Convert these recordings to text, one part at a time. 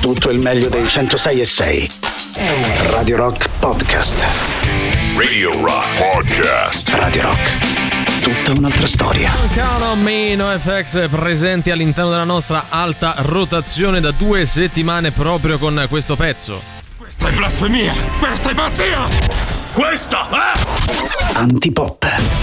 tutto il meglio dei 106 e 6. Radio Rock Podcast. Radio Rock Podcast. Radio Rock. Tutta un'altra storia. Count on me, NoFX presenti all'interno della nostra alta rotazione da due settimane proprio con questo pezzo. Questa è blasfemia! Questa è pazzia! Questa è... Antipop.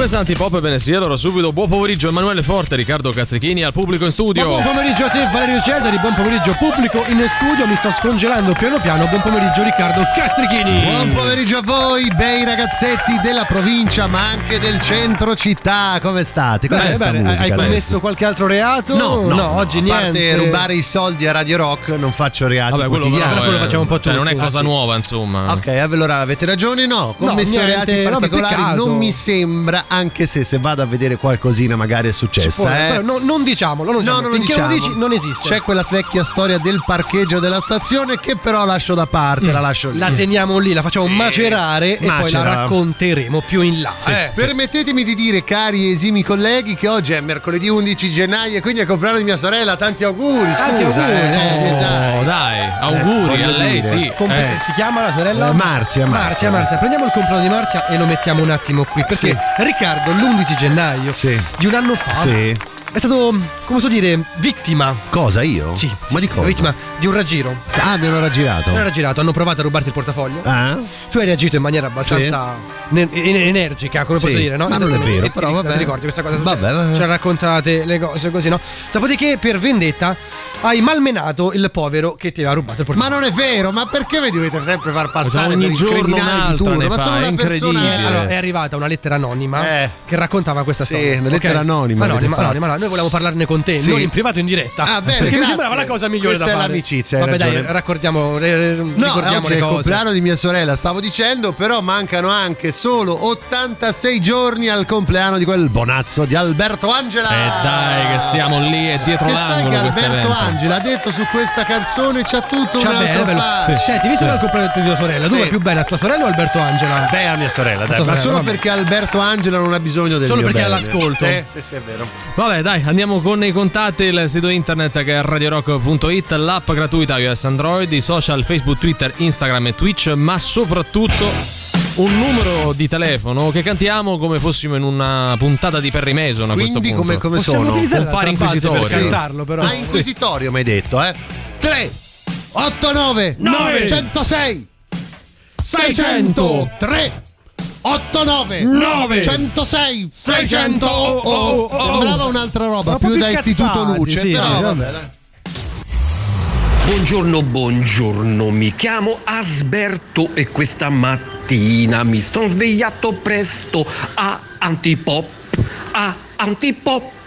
Questa è Antipop e allora subito buon pomeriggio Emanuele Forte, Riccardo Cazzichini al pubblico in studio. Buon pomeriggio a te Valerio Cedari, buon pomeriggio pubblico in studio, mi sto scongelando piano piano, buon pomeriggio Riccardo Castrichini. Buon pomeriggio a voi, bei ragazzetti della provincia ma anche del centro città, come state? Cos'è Bene, sta bene, musica hai adesso? commesso qualche altro reato? No, no, oggi a niente. parte rubare i soldi a Radio Rock non faccio reati Vabbè, quello, quotidiani. però, quello eh, facciamo un po' cioè, non è cosa Ah, sì. nuova, insomma. Ok, allora avete ragione, no, No, commesso niente, reati particolari non mi sembra, anche se se vado a vedere qualcosina magari è successa, eh. però no- non diciamolo, non No, diciamolo. non lo Finché diciamo. lo dici non esiste. C'è quella vecchia storia del parcheggio della stazione che però lascio da parte, la lascio lì. La teniamo lì, la facciamo Sì. macerare e poi la Macera. racconteremo più in là. Eh, Permettetemi di dire, cari esimi colleghi, che oggi è mercoledì 11 gennaio e quindi è il compleanno di mia sorella. Tanti auguri, scusa. Tanti auguri, eh, oh, dai. Dai, auguri voglio a lei, sì. comple- Eh. Si chiama la sorella? Eh, Marzia, Marzia. Marzia, Marzia. Prendiamo il compleanno di Marzia e lo mettiamo un attimo qui. Perché Sì. Riccardo, l'11 gennaio Sì. di un anno fa, Sì. è stato, come so dire, vittima. Cosa io? Sì, Ma sì, di cosa? Vittima di un raggiro. Ah, mi hanno raggirato. Non era girato, hanno provato a rubarti il portafoglio. Ah? Tu hai reagito in maniera abbastanza ne- en- energica, come Sì, posso dire, no? ma non è vero, E ti però ricordi- vabbè. Ti ricordi questa cosa? Vabbè, vabbè. Ci ha raccontate le cose così, no? Dopodiché, per vendetta, hai malmenato il povero che ti aveva rubato il Ma portafoglio. non è vero, ma perché mi dovete sempre far passare Ogni per il criminale di turno? Ma sono una persona. incredibile. Allora, è arrivata una lettera anonima Eh. che raccontava questa Sì, storia. una lettera ok? anonima Anonima, anonima, anonima. Noi volevamo parlarne con te, Sì. non in privato, in diretta. Ah, bene, perché mi grazie. sembrava la cosa migliore Questa da è fare. l'amicizia, hai Vabbè, dai, ragione. raccordiamo, re- No, ricordiamo oggi le è il compleanno di mia sorella, stavo dicendo, però mancano anche solo 86 giorni al compleanno di quel bonazzo di Alberto Angela. Eh dai, che siamo lì e dietro Che sai l'angolo che questo Alberto evento. Angela ha detto su questa canzone c'ha tutto un Cioè, beh, altro bello. fascino. Senti, visto che è il compleanno di tua sorella, tu Sì. vai più bene a tua sorella o Alberto Angela? Beh, a mia sorella, dai, ma solo vabbè. perché Alberto Angela non ha bisogno del Solo mio perché ha bene. l'ascolto. Sì, sì, sì, è vero. Vabbè, dai, andiamo con i contatti, il sito internet che è radiorock.it, l'app gratuita iOS Android, i social Facebook, Twitter, Instagram e Twitch, ma soprattutto un numero di telefono che cantiamo come fossimo in una puntata di Perry Mason a questo Quindi punto. come, come sono? Un fare per inquisitorio. cantarlo, però. Ah, inquisitorio mi hai detto, eh? 3 8 9 Nove. 106 600 3 8 9 Nove. 106 600 Oh, oh, oh. Sembrava un'altra roba, più più da istituto cazzati, luce, sì, però sì, vabbè, dai. Buongiorno, buongiorno, mi chiamo Asberto e questa mattina mi sono svegliato presto a Antipop, a Antipop.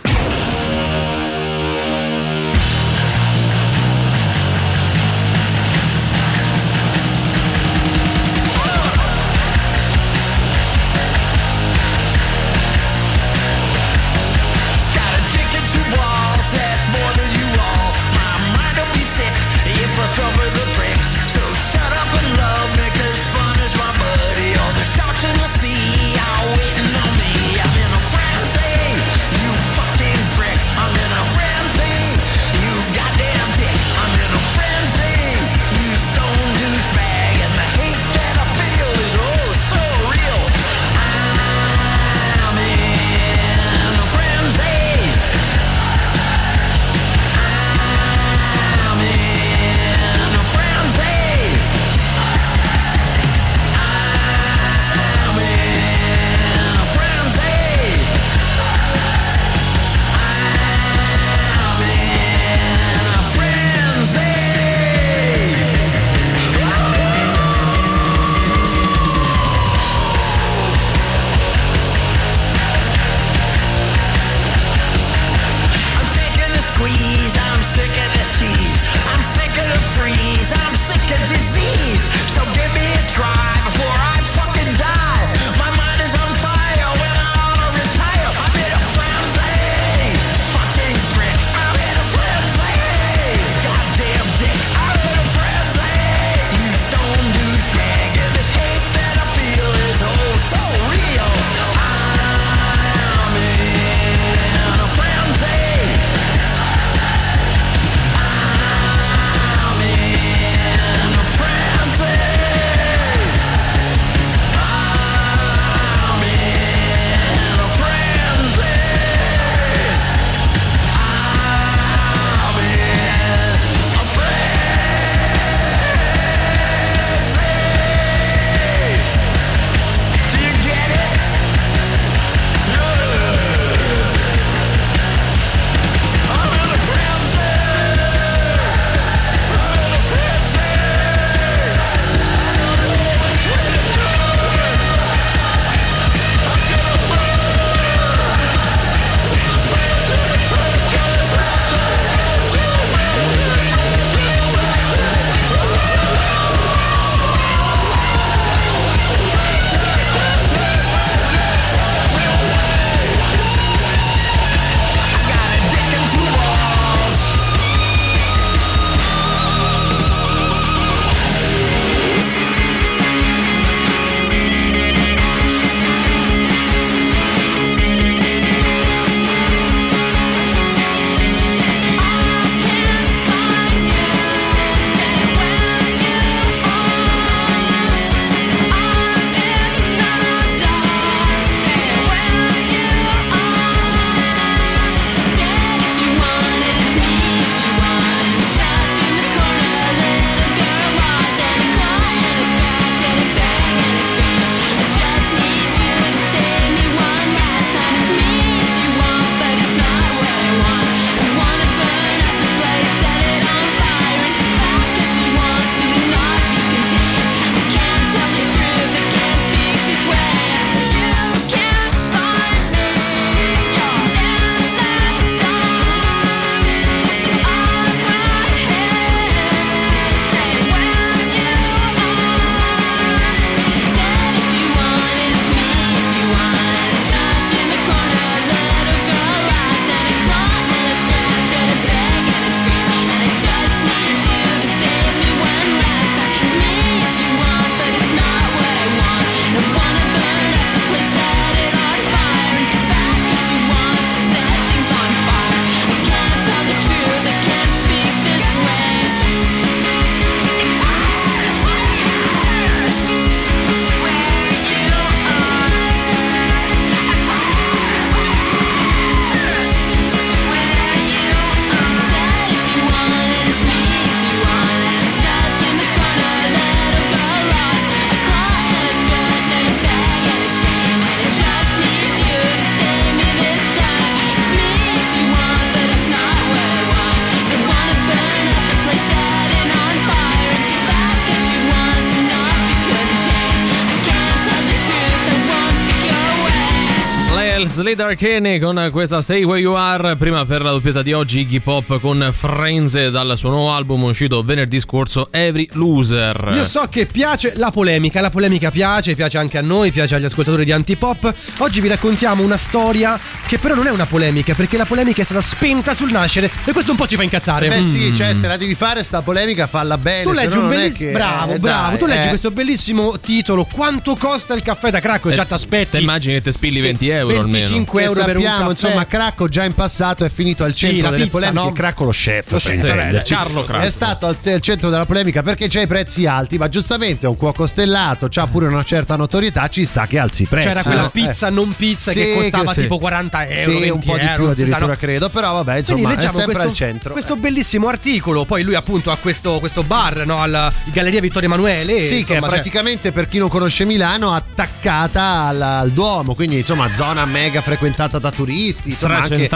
Slade Arcane con questa Stay Where You Are. Prima per la doppietta di oggi Iggy Pop con Friends dal suo nuovo album uscito venerdì scorso Every Loser. Io so che piace la polemica, la polemica piace, piace anche a noi, piace agli ascoltatori di Antipop. Oggi vi raccontiamo una storia che però non è una polemica, perché la polemica è stata spenta sul nascere e questo un po' ci fa incazzare. Beh sì, Mm. cioè se la devi fare sta polemica falla bene. Tu se leggi no un bellissimo. che- Bravo, eh, bravo. dai, tu leggi eh. questo bellissimo titolo. Quanto costa il caffè da Cracco? Eh, già ti aspetti. Te immagini che te spilli 20 euro almeno. 25 Che euro per un sappiamo, caffè. insomma, Cracco già in passato è finito al centro la delle pizza, polemiche. no? Cracco lo chef, Lo per chef, intenderci. Carlo Cracco. È stato al, al centro della polemica perché c'ha i prezzi alti, ma giustamente è un cuoco stellato, c'ha pure una certa notorietà, ci sta che alzi i prezzi. C'era quella no? pizza non pizza Sì, che costava che- sì. tipo 40 euro. Sì, 20 un po' di più addirittura credo, però vabbè, Quindi insomma, è leggiamo sempre questo, al centro. questo bellissimo articolo. Poi lui, appunto, ha questo, questo bar no, alla Galleria Vittorio Emanuele. Sì, che è cioè- praticamente per chi non conosce Milano attaccata al, al Duomo, quindi insomma zona mega frequentata da turisti, insomma anche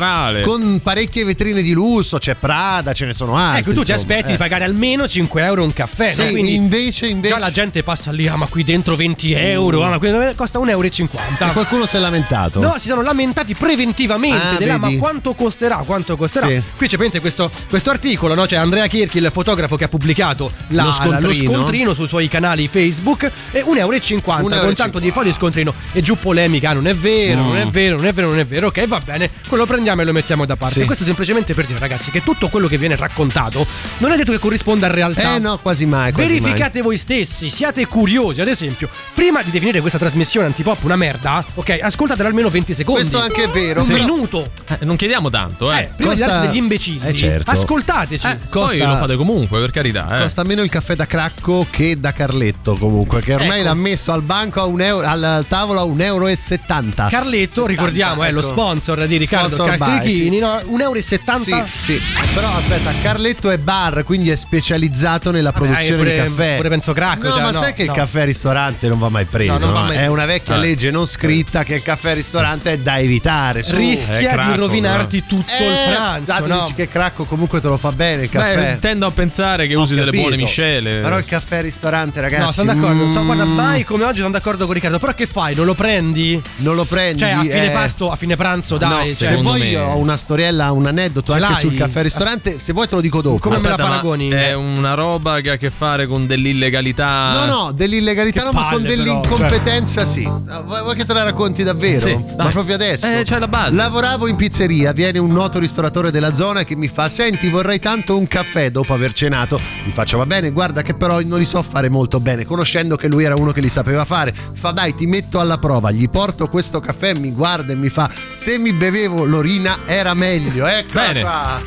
con parecchie vetrine di lusso, c'è Prada, ce ne sono altri. Ecco, tu ti insomma, aspetti eh. di pagare almeno 5 euro un caffè. Sì, no? Quindi invece, invece già la gente passa lì, ah, ma qui dentro 20 euro, ah, ma qui costa 1,50 euro. qualcuno si è lamentato. No, si sono lamentati preventivamente. Ah, della, ma quanto costerà? Quanto costerà? Sì. Qui c'è praticamente questo, questo articolo, no? C'è Andrea Kirchi, il fotografo che ha pubblicato la- Lo la- scontrino. lo scontrino sui suoi canali Facebook. E 1,50 euro con e tanto di foglio di scontrino. E giù polemica, non è vero, non è Mm. vero, non è vero, non è vero. Ok, va bene. Quello prendiamo e lo mettiamo da parte. Sì. Questo semplicemente per dire, ragazzi, che tutto quello che viene raccontato non è detto che corrisponda a realtà. Eh no, quasi mai. Quasi Verificate voi stessi, siate curiosi. Ad esempio, prima di definire questa trasmissione antipop una merda, ok, ascoltatela almeno 20 secondi. Questo anche è vero, Un però- minuto. Eh, non chiediamo tanto, eh. Eh, prima di Costa- darsi degli imbecilli, Eh, certo. ascoltateci. Eh, costa- Poi lo fate comunque, per carità. mai. Eh. Costa meno il caffè da Cracco che da Carletto comunque, che ormai Ecco. l'ha messo al banco a un euro, al tavolo a 1,70 euro. Carletto, ricordiamo, è lo ecco. sponsor di Riccardo Sponsor by, Castrichini, no? 1,70 euro. Sì, sì. Però aspetta, Carletto è bar, quindi è specializzato nella Vabbè, produzione pure- di caffè. pure penso Cracco, No, cioè, ma no, sai che no. il caffè ristorante non va mai preso? No, non va no? mai È una vecchia Eh. legge non scritta che il caffè al ristorante è da evitare. Su. Rischia Eh, di Cracco, rovinarti tutto il Eh, pranzo, dato no? dici che Cracco comunque te lo fa bene il caffè. Beh, tendo a pensare che Ho usi delle capito. buone miscele. Però il caffè al ristorante, ragazzi. No, sono d'accordo. So, mm, guarda, mai come oggi sono d'accordo con Riccardo. Però che fai? Non lo prendi? Non lo prendi. Cioè, a fine eh. Pasto, a fine pranzo, dai. No, cioè, se vuoi me- ho una storiella, un aneddoto anche sul caffè ristorante, se vuoi te lo dico dopo. Come me la Aspetta, paragoni? È una roba che ha a che fare con dell'illegalità. No, no, dell'illegalità Che no, ma con dell'incompetenza sì. No, Vuoi che te la racconti davvero? Sì, ma proprio adesso? Eh, c'è la base. Lavoravo in pizzeria, viene un noto ristoratore della zona che mi fa "Senti, vorrei tanto un caffè dopo aver cenato". Gli faccio "Va bene, guarda che però non li so fare molto bene", conoscendo che lui era uno che li sapeva fare. Fa "Dai, ti metto alla prova". Gli porto questo caffè, mi guarda e mi fa "Se mi bevevo l'orina era meglio". Ecco Bene. qua.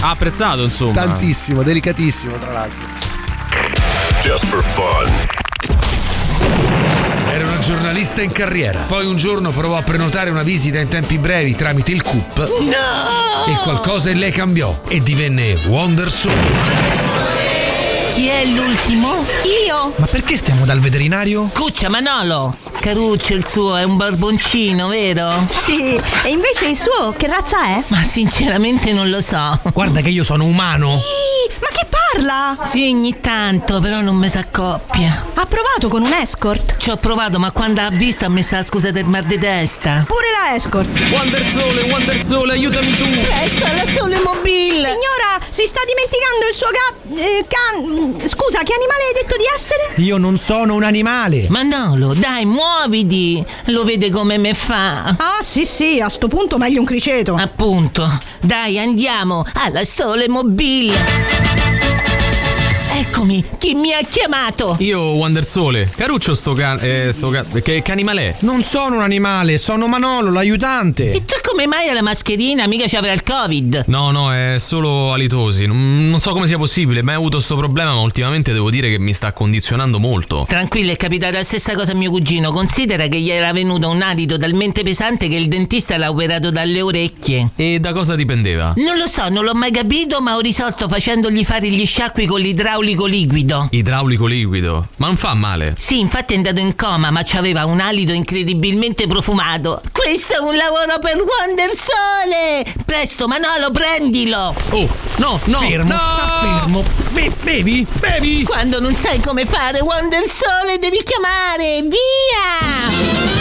Ha apprezzato, insomma. Tantissimo, delicatissimo tra l'altro. Just for fun. Era una giornalista in carriera. Poi un giorno provò a prenotare una visita in tempi brevi tramite il CUP. E qualcosa in lei cambiò e divenne Wonder Soul. Chi è l'ultimo? Io? Ma perché stiamo dal veterinario? Cuccia Manolo. Caruccio il suo è un barboncino, vero? Sì, e invece il suo che razza è? Ma sinceramente non lo so. Guarda che io sono umano. Ih, Ma che parla? Sì, ogni tanto, però non mi s'accoppia. Ha provato con un escort? Ci ho provato, ma quando ha visto ha messo la scusa del mal di testa. Pure la escort. Wonder Sole, Wonder Sole, aiutami tu. Presto alla sole mobile. Signora, si sta dimenticando il suo gatto. Eh, can... Scusa, che animale hai detto di essere? Io non sono un animale. Manolo, dai, muoviti. Lo vede come me fa. Ah, sì, sì, a sto punto meglio un criceto. Appunto. Dai, andiamo alla sole mobile. Eccomi, chi mi ha chiamato? Io, Wonder Sole. Caruccio sto can... Eh, sto can... Che, che animale è? Non sono un animale, sono Manolo, l'aiutante. E tu come mai hai la mascherina? Mica c'avrà il covid. No, no, è solo alitosi. Non, non so come sia possibile, mai avuto sto problema, ma ultimamente devo dire che mi sta condizionando molto. Tranquillo, è capitata la stessa cosa a mio cugino. Considera che gli era venuto un alito talmente pesante che il dentista l'ha operato dalle orecchie. E da cosa dipendeva? Non lo so, non l'ho mai capito, ma ho risolto facendogli fare gli sciacqui con l'idraulico liquido. Idraulico liquido. Ma non fa male. Sì, infatti è andato in coma, ma c'aveva un alito incredibilmente profumato. Questo è un lavoro per Wonder Sole! Presto, Manolo, prendilo! Oh, no, no, fermo, no! sta fermo. Be- bevi, bevi. Quando non sai come fare Wonder Sole, devi chiamare! Via!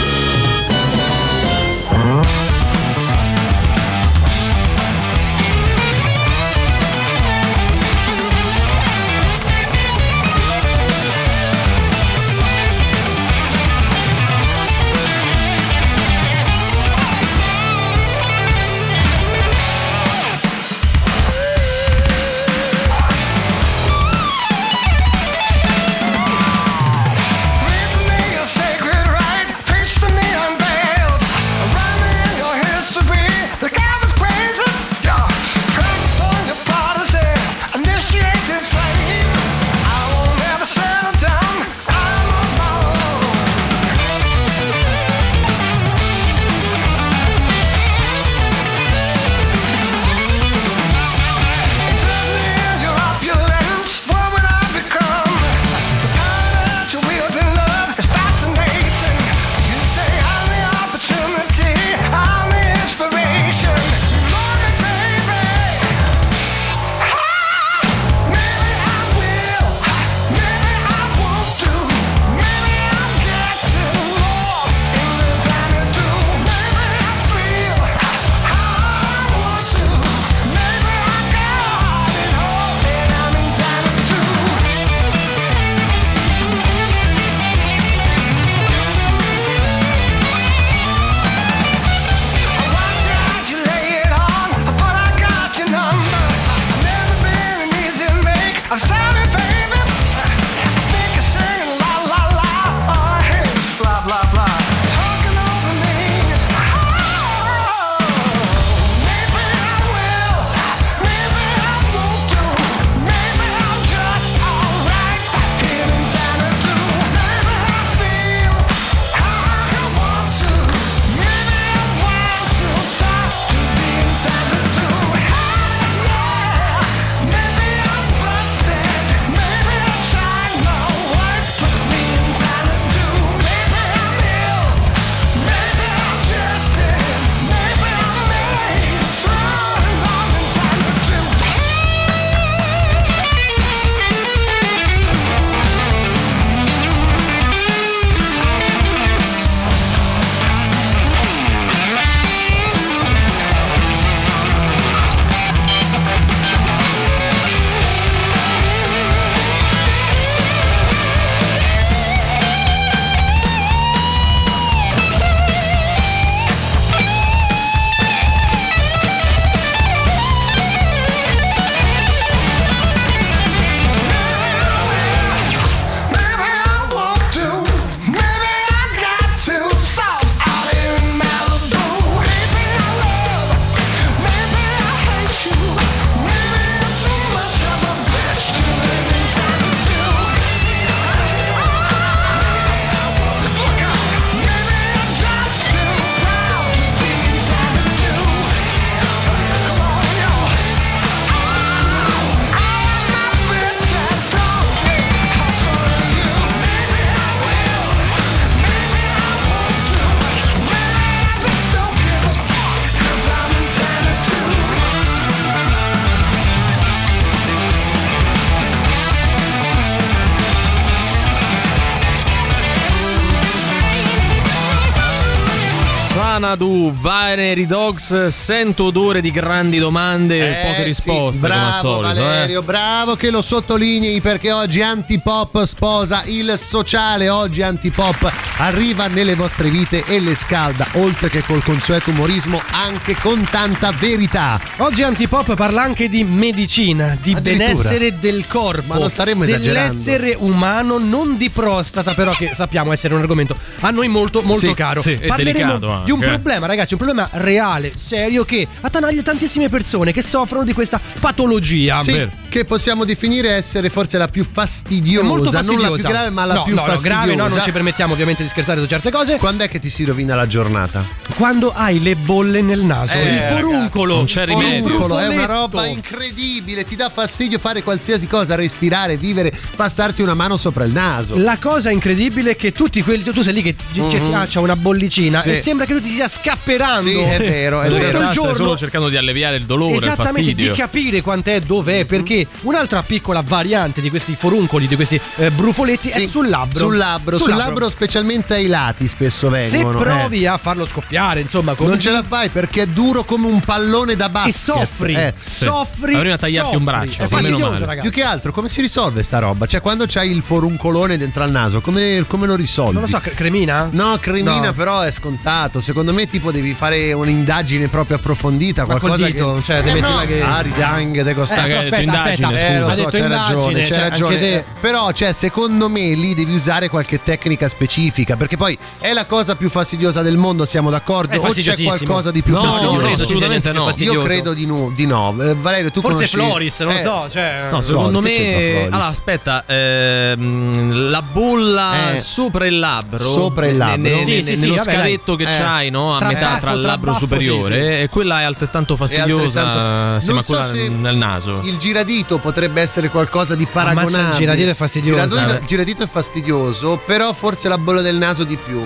semana do Vai Binary Dogs, sento odore di grandi domande e Eh, poche sì, risposte come al bravo solito. eh. Valerio, bravo che lo sottolinei perché oggi Antipop sposa il sociale. Oggi Antipop arriva nelle vostre vite e le scalda, oltre che col consueto umorismo, anche con tanta verità. Oggi Antipop parla anche di medicina, di benessere del corpo. Ma non staremmo esagerando. Dell'essere umano, non di prostata, però che sappiamo essere un argomento a noi molto, molto Sì, caro. sì, è Parleremo delicato di un eh. problema, ragazzi, un problema reale, serio, che attanaglia tantissime persone che soffrono di questa patologia. Sì, che possiamo definire essere forse la più fastidiosa, molto non la più grave, ma la No, più no, no, fastidiosa. grave, no, non ci permettiamo ovviamente di scherzare su certe cose. Quando è che ti si rovina la giornata? Quando hai le bolle nel naso, Eh, il foruncolo, non c'è Il rimedio. è una roba incredibile, ti dà fastidio fare qualsiasi cosa, respirare, vivere, passarti una mano sopra il naso. La cosa incredibile è che tutti quelli. Tu sei lì che Mhm. mm c'ha una bollicina Sì. e sembra che tu ti stia scapperando. Sì, è vero, è Tutto vero. realtà il giorno. solo cercando di alleviare il dolore, il Esattamente, di fastidio. capire quant'è, dov'è, Mhm. perché un'altra piccola variante di questi foruncoli, di questi eh, brufoletti Sì, è sul labbro. Sul labbro, sul labbro specialmente ai lati spesso Se vengono. eh. provi a farlo scoppiare, insomma, come Non ce la fai perché è duro come un pallone da e basket. soffri, Eh. soffri. Ma prima tagliarti un soffri. braccio, È sì, meno male. ragazzi. Più che altro, come si risolve sta roba? Cioè, quando c'hai il foruncolone dentro al naso, come, come lo risolvi? Non lo so, cre- cremina? No, cremina No. però è scontato. Secondo me, tipo, devi fare un'indagine proprio approfondita. Ma col qualcosa dito, che. cioè, eh no. che- Ah, ridang de Eh, hai detto aspetta, indagine, aspetta. Eh, lo so, c'hai ragione, c'hai cioè, ragione. te- Eh, Però, cioè, secondo me lì devi usare qualche tecnica specifica. Perché poi è la cosa più fastidiosa del mondo, siamo d'accordo? O c'è qualcosa di più No, fastidioso? credo, assolutamente no. Io credo di no. Di no. Eh, Valerio, tu Forse conosci... Floris, non lo Eh, so, cioè No, secondo me. Allora, aspetta, ehm, la bolla Eh, sopra il labbro. sopra il labbro. Sì, sì, nello scavetto che Eh. c'hai, no? A metà tra il labbro superiore. sì, E quella è altrettanto È fastidiosa altrettanto- assieme so quella se nel naso. Il giradito potrebbe essere qualcosa di paragonabile. Ammazza, il giradito è fastidioso. Giradito- il giradito è fastidioso, però forse la bolla del naso di più.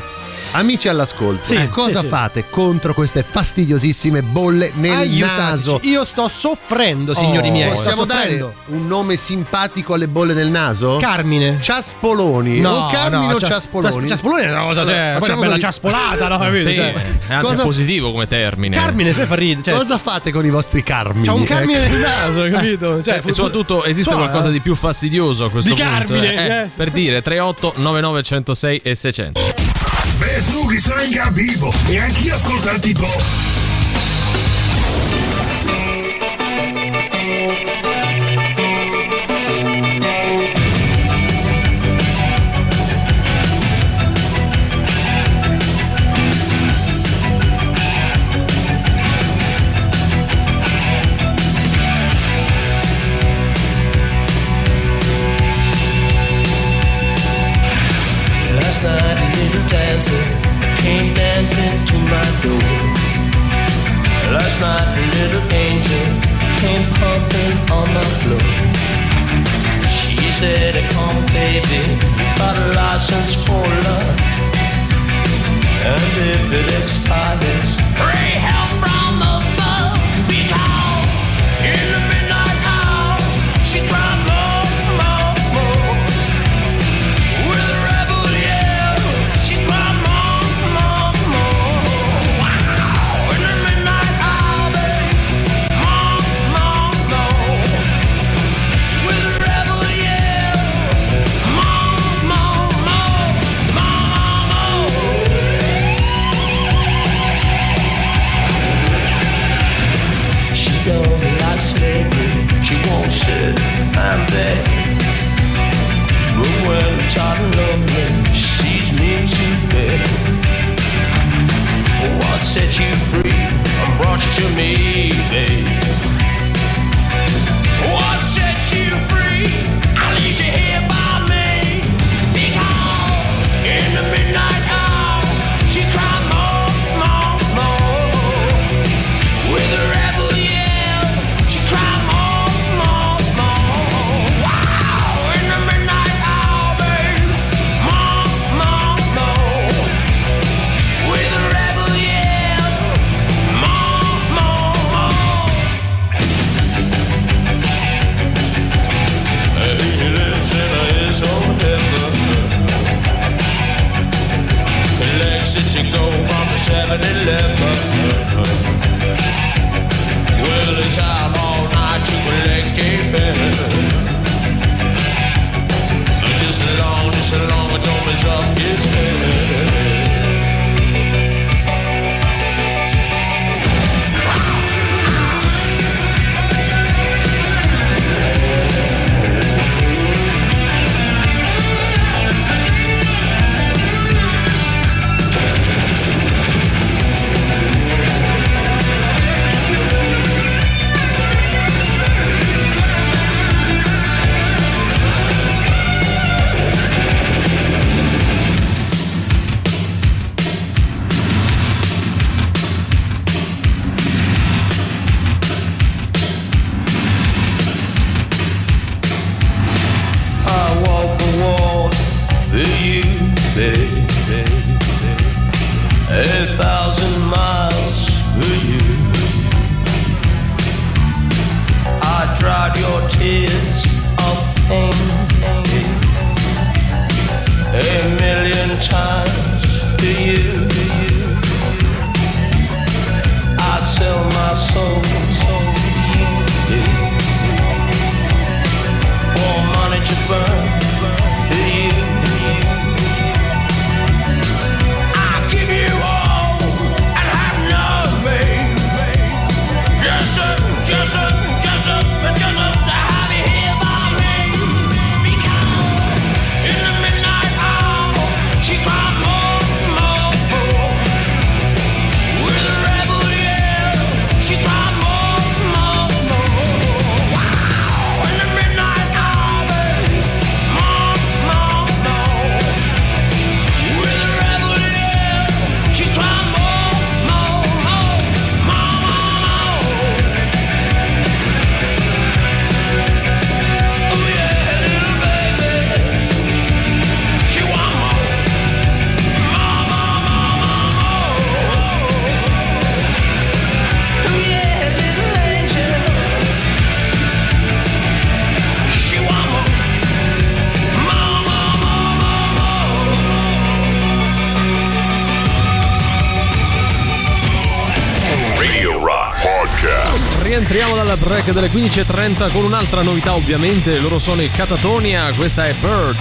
Amici all'ascolto, Sì, cosa sì, sì. fate contro queste fastidiosissime bolle nel Aiutateci. naso? Io sto soffrendo, signori Oh. miei. Possiamo dare un nome simpatico alle bolle del naso? Carmine. Ciaspoloni. o Carmine o cia- Ciaspoloni? cia- Ciaspoloni è una cosa, cioè, Allora, poi una bella così. ciaspolata, no? Capito? Sì, Cioè, è anzi Cosa- è positivo come termine. Carmine, se fa ridere. Cioè, Cosa fate con i vostri carmini? c'ha un carmine Ecco. nel naso, capito? Cioè, e soprattutto esiste suona. qualcosa di più fastidioso a questo Di punto. Carmine, eh, eh. Per dire 38 99 106 e 600. Beh, su, sono in capivo e anch'io ascolto il dancer came dancing to my door. Last night a little angel came pumping on the floor. She said, Come baby, got a license for love. And if it expires, pray help the lonely, she's mean to bed. What set you free brought you to me, babe? Break delle 15.30 con un'altra novità ovviamente, loro sono i Catatonia, questa è Birds.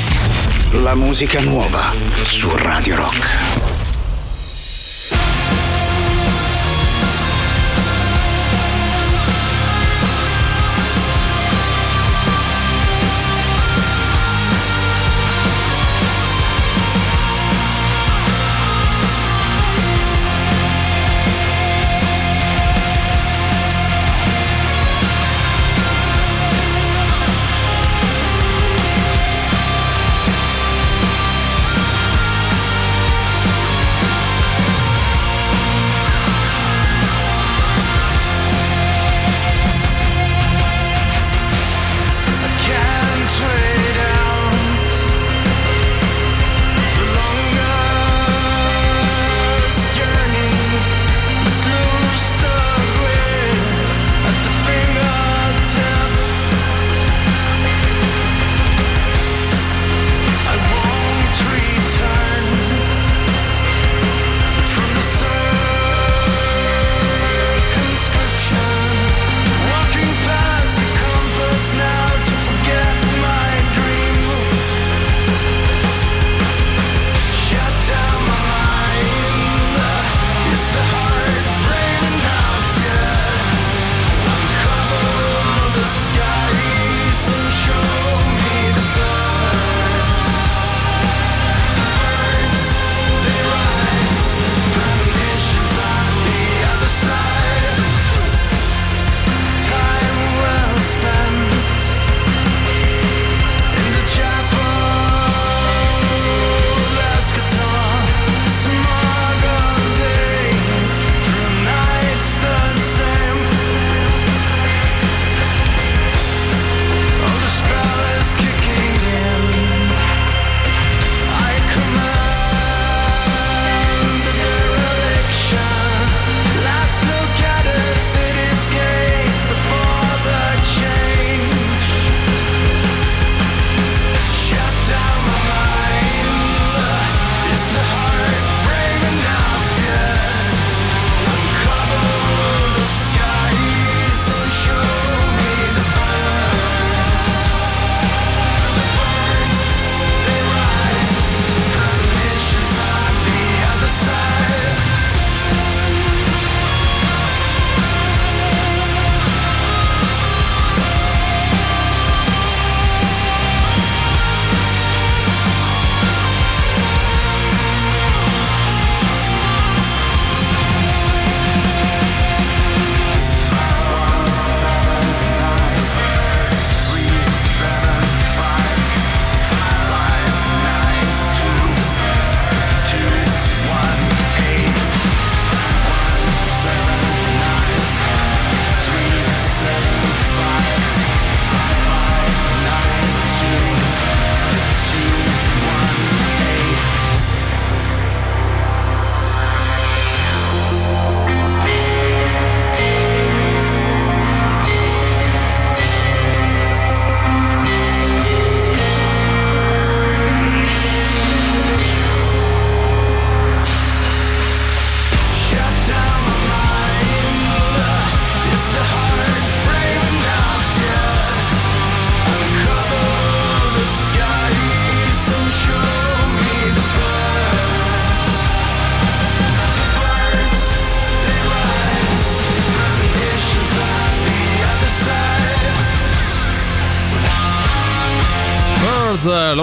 La musica nuova su Radio Rock.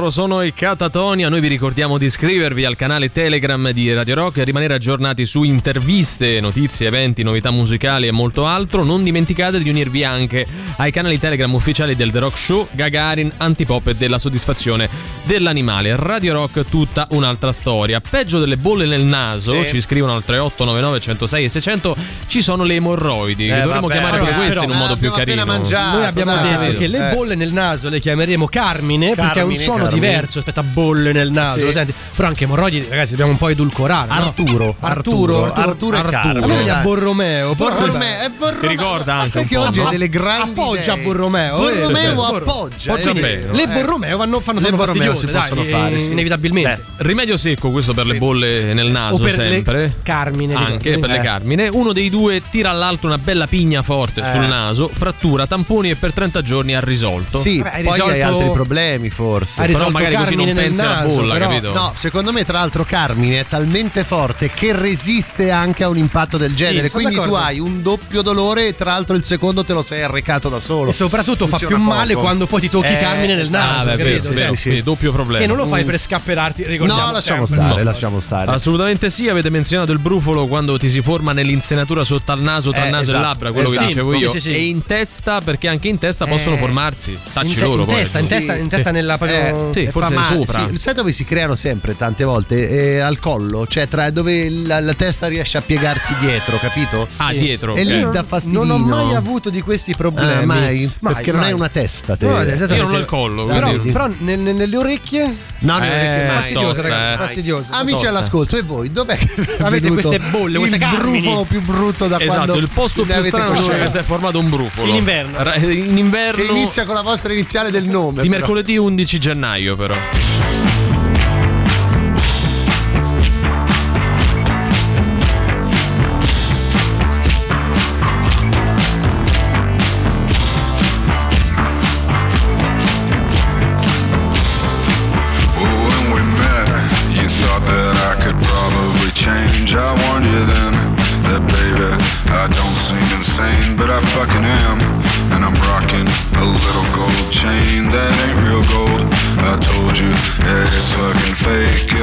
Loro sono i Catatonia. Noi vi ricordiamo di iscrivervi al canale Telegram di Radio Rock e rimanere aggiornati su interviste, notizie, eventi, novità musicali e molto altro. Non dimenticate di unirvi anche ai canali Telegram ufficiali del The Rock Show, Gagarin, Antipop e della soddisfazione dell'animale. Radio Rock, tutta un'altra storia. Peggio delle bolle nel naso, Sì. ci scrivono al 3899 106 e 600, ci sono le emorroidi. Eh, dovremmo vabbè, chiamare pure queste in un modo più carino. mangiato. Noi abbiamo dai. detto che le Eh. bolle nel naso le chiameremo Carmine, Carmine, perché è un suono. Diverso rispetto a bolle nel naso, Sì. lo senti? Però anche emorroidi, ragazzi, dobbiamo un po' edulcorare. no? Arturo, Arturo, Arturo, Arturo e Carmine. A me viene a dai. Borromeo. Borromeo, è Borromeo. Ti ricorda Ma anche sai che oggi ha delle grandi Appoggia idee. Borromeo. Borromeo eh, appoggia. Le eh. Borromeo vanno, fanno Le Borromeo si possono eh, fare, sì. inevitabilmente. Rimedio secco questo per le bolle nel naso O per le sempre. Carmine, Anche per le Eh. Carmine. Uno dei due tira all'altro una bella pigna forte Eh. sul naso, frattura, tamponi e per 30 giorni ha risolto. Sì, poi hai risolto- altri problemi forse. Hai Però risolto magari così non nel pensi alla naso, bolla, però- capito? No, secondo me, tra l'altro, Carmine è talmente forte che resiste anche a un impatto del genere. sono Quindi tu d'accordo. hai un doppio dolore e tra l'altro il secondo te lo sei arrecato da solo. E soprattutto fa Funziona più male poco. quando poi ti tocchi Eh, Carmine nel esatto, Ah, naso, beh, Cioè, vero, sì, sì. doppio problema. Che non lo fai per scapperarti, ricordiamo. No, lasciamo sempre. stare, No. lasciamo stare. Assolutamente sì, avete menzionato il brufolo quando ti si forma nell'insenatura sotto al naso, tra Eh, naso esatto, e labbra, quello esatto. che dicevo io. Sì, sì, sì. E in testa, perché anche in testa possono Eh. formarsi. Tacci loro in poi. testa, in testa, in testa nella proprio... Sì, Eh, forse fa male, sopra. sì. Sai dove si creano sempre tante volte? Eh, al collo, cioè tra dove la, la testa riesce a piegarsi dietro, capito? Ah, dietro. E lì ok. dà fastidino. Non ho mai avuto di questi problemi. Ah, mai? Perché non mai. hai una testa, te. No. Io non ho il collo, Però, però nel- nel- nelle orecchie No, non Eh, orecchie mai. fastidioso, tosta, ragazzi, eh. fastidioso. Amici tosta. all'ascolto, e voi dov'è che Avete queste bolle, queste il carmini? brufolo più brutto da Esatto, quando il posto più avete strano dove coscienza? si è formato un brufolo. In inverno. In inverno. Che inizia con la vostra iniziale del nome. Di però. mercoledì 11 gennaio, però. Well,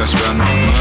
fake. I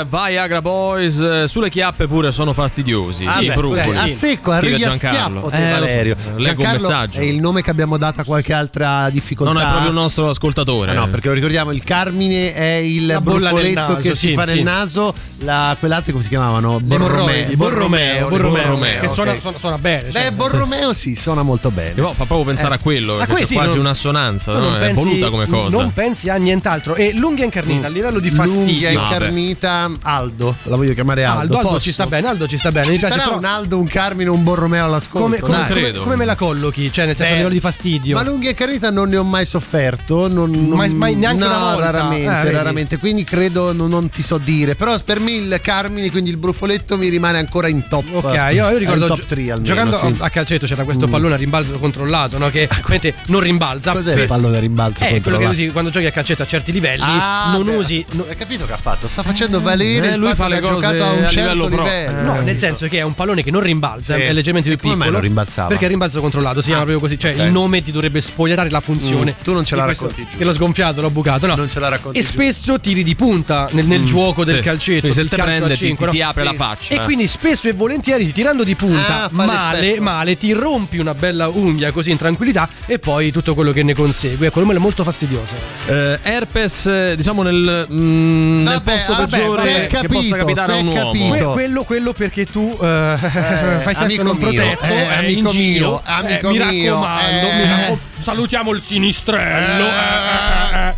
Loser, Viagra Boys, eh, sulle chiappe pure sono fastidiosi. Ah, I beh, beh, a secco, arrivi a Giancarlo. schiaffo te, Eh, Valerio. Leggo un messaggio. è il nome che abbiamo dato a qualche altra difficoltà. No, no, è proprio il nostro ascoltatore. Ah, no, perché lo ricordiamo, il Carmine è il nel bruffoletto che si sì, fa nel sì. naso, la, quell'altro come si chiamavano? Borromeo, Borromeo, Borromeo, che suona, suona, suona bene. Beh, cioè. Borromeo sì, suona molto bene. Che poi fa proprio pensare Eh. a quello, perché c'è quasi non- un'assonanza, no? non è pensi- voluta come cosa. Non pensi a nient'altro. E l'unghia incarnita a livello di L'unghia fastidio. incarnita Aldo, la voglio chiamare Aldo. Aldo, Aldo ci sta bene, Aldo ci sta bene. Mi Ci piace sarà però- un Aldo, un Carmine, un Borromeo all'ascolto. come, come, dai. come- come me la collochi? Cioè, nel senso, a livello di fastidio. Ma l'unghia incarnita non ne ho mai sofferto. Non, non- Mai- mai neanche no, una volta? raramente, Eh, vedi. raramente. Quindi credo non, non ti so dire. Però per me il Carmine, quindi il brufoletto, mi rimane ancora in top. Ok, io, io ricordo top gio- 3 almeno. giocando sì. a calcetto c'era questo Mm. pallone a rimbalzo controllato, no? Che ovviamente non rimbalza. Cos'è Sì. il pallone a rimbalzo? Eh, quello che controllato? usi quando giochi a calcetto a certi livelli, Ah, non beh, usi. Hai capito che ha fatto? Sta facendo valere Eh, il lui fatto fa che le ha cose giocato a un a certo livello livello. No, nel senso che è un pallone che non rimbalza, Sì. è leggermente più E come piccolo. mai non rimbalzava? Perché è rimbalzo controllato, si chiama proprio così. Cioè, ok. il nome ti dovrebbe spoilerare la funzione. Mm, tu non ce la racconti giù. Che l'ho sgonfiato, l'ho bucato. No. Non ce la racconti E giù. spesso tiri di punta nel, nel gioco del Sì. calcetto. Quindi se il te prende, ti- cinque, ti apre Sì. la faccia, E eh. quindi spesso e volentieri tirando di punta Ah, male, male, ti rompi una bella unghia così in tranquillità e poi tutto quello che ne consegue. Ecco, quello è molto fastidioso. Eh, herpes, eh, diciamo nel, mm, nel Vabbè, posto vabbè, peggiore che capito, possa capitare a si un uomo. capito. Que- quello, quello perché tu eh, fai sesso non protetto, eh, eh, amico in giro. mio, amico Eh, mi mio, raccomando, eh. mi raccom- salutiamo il sinistrello. eh, eh, eh.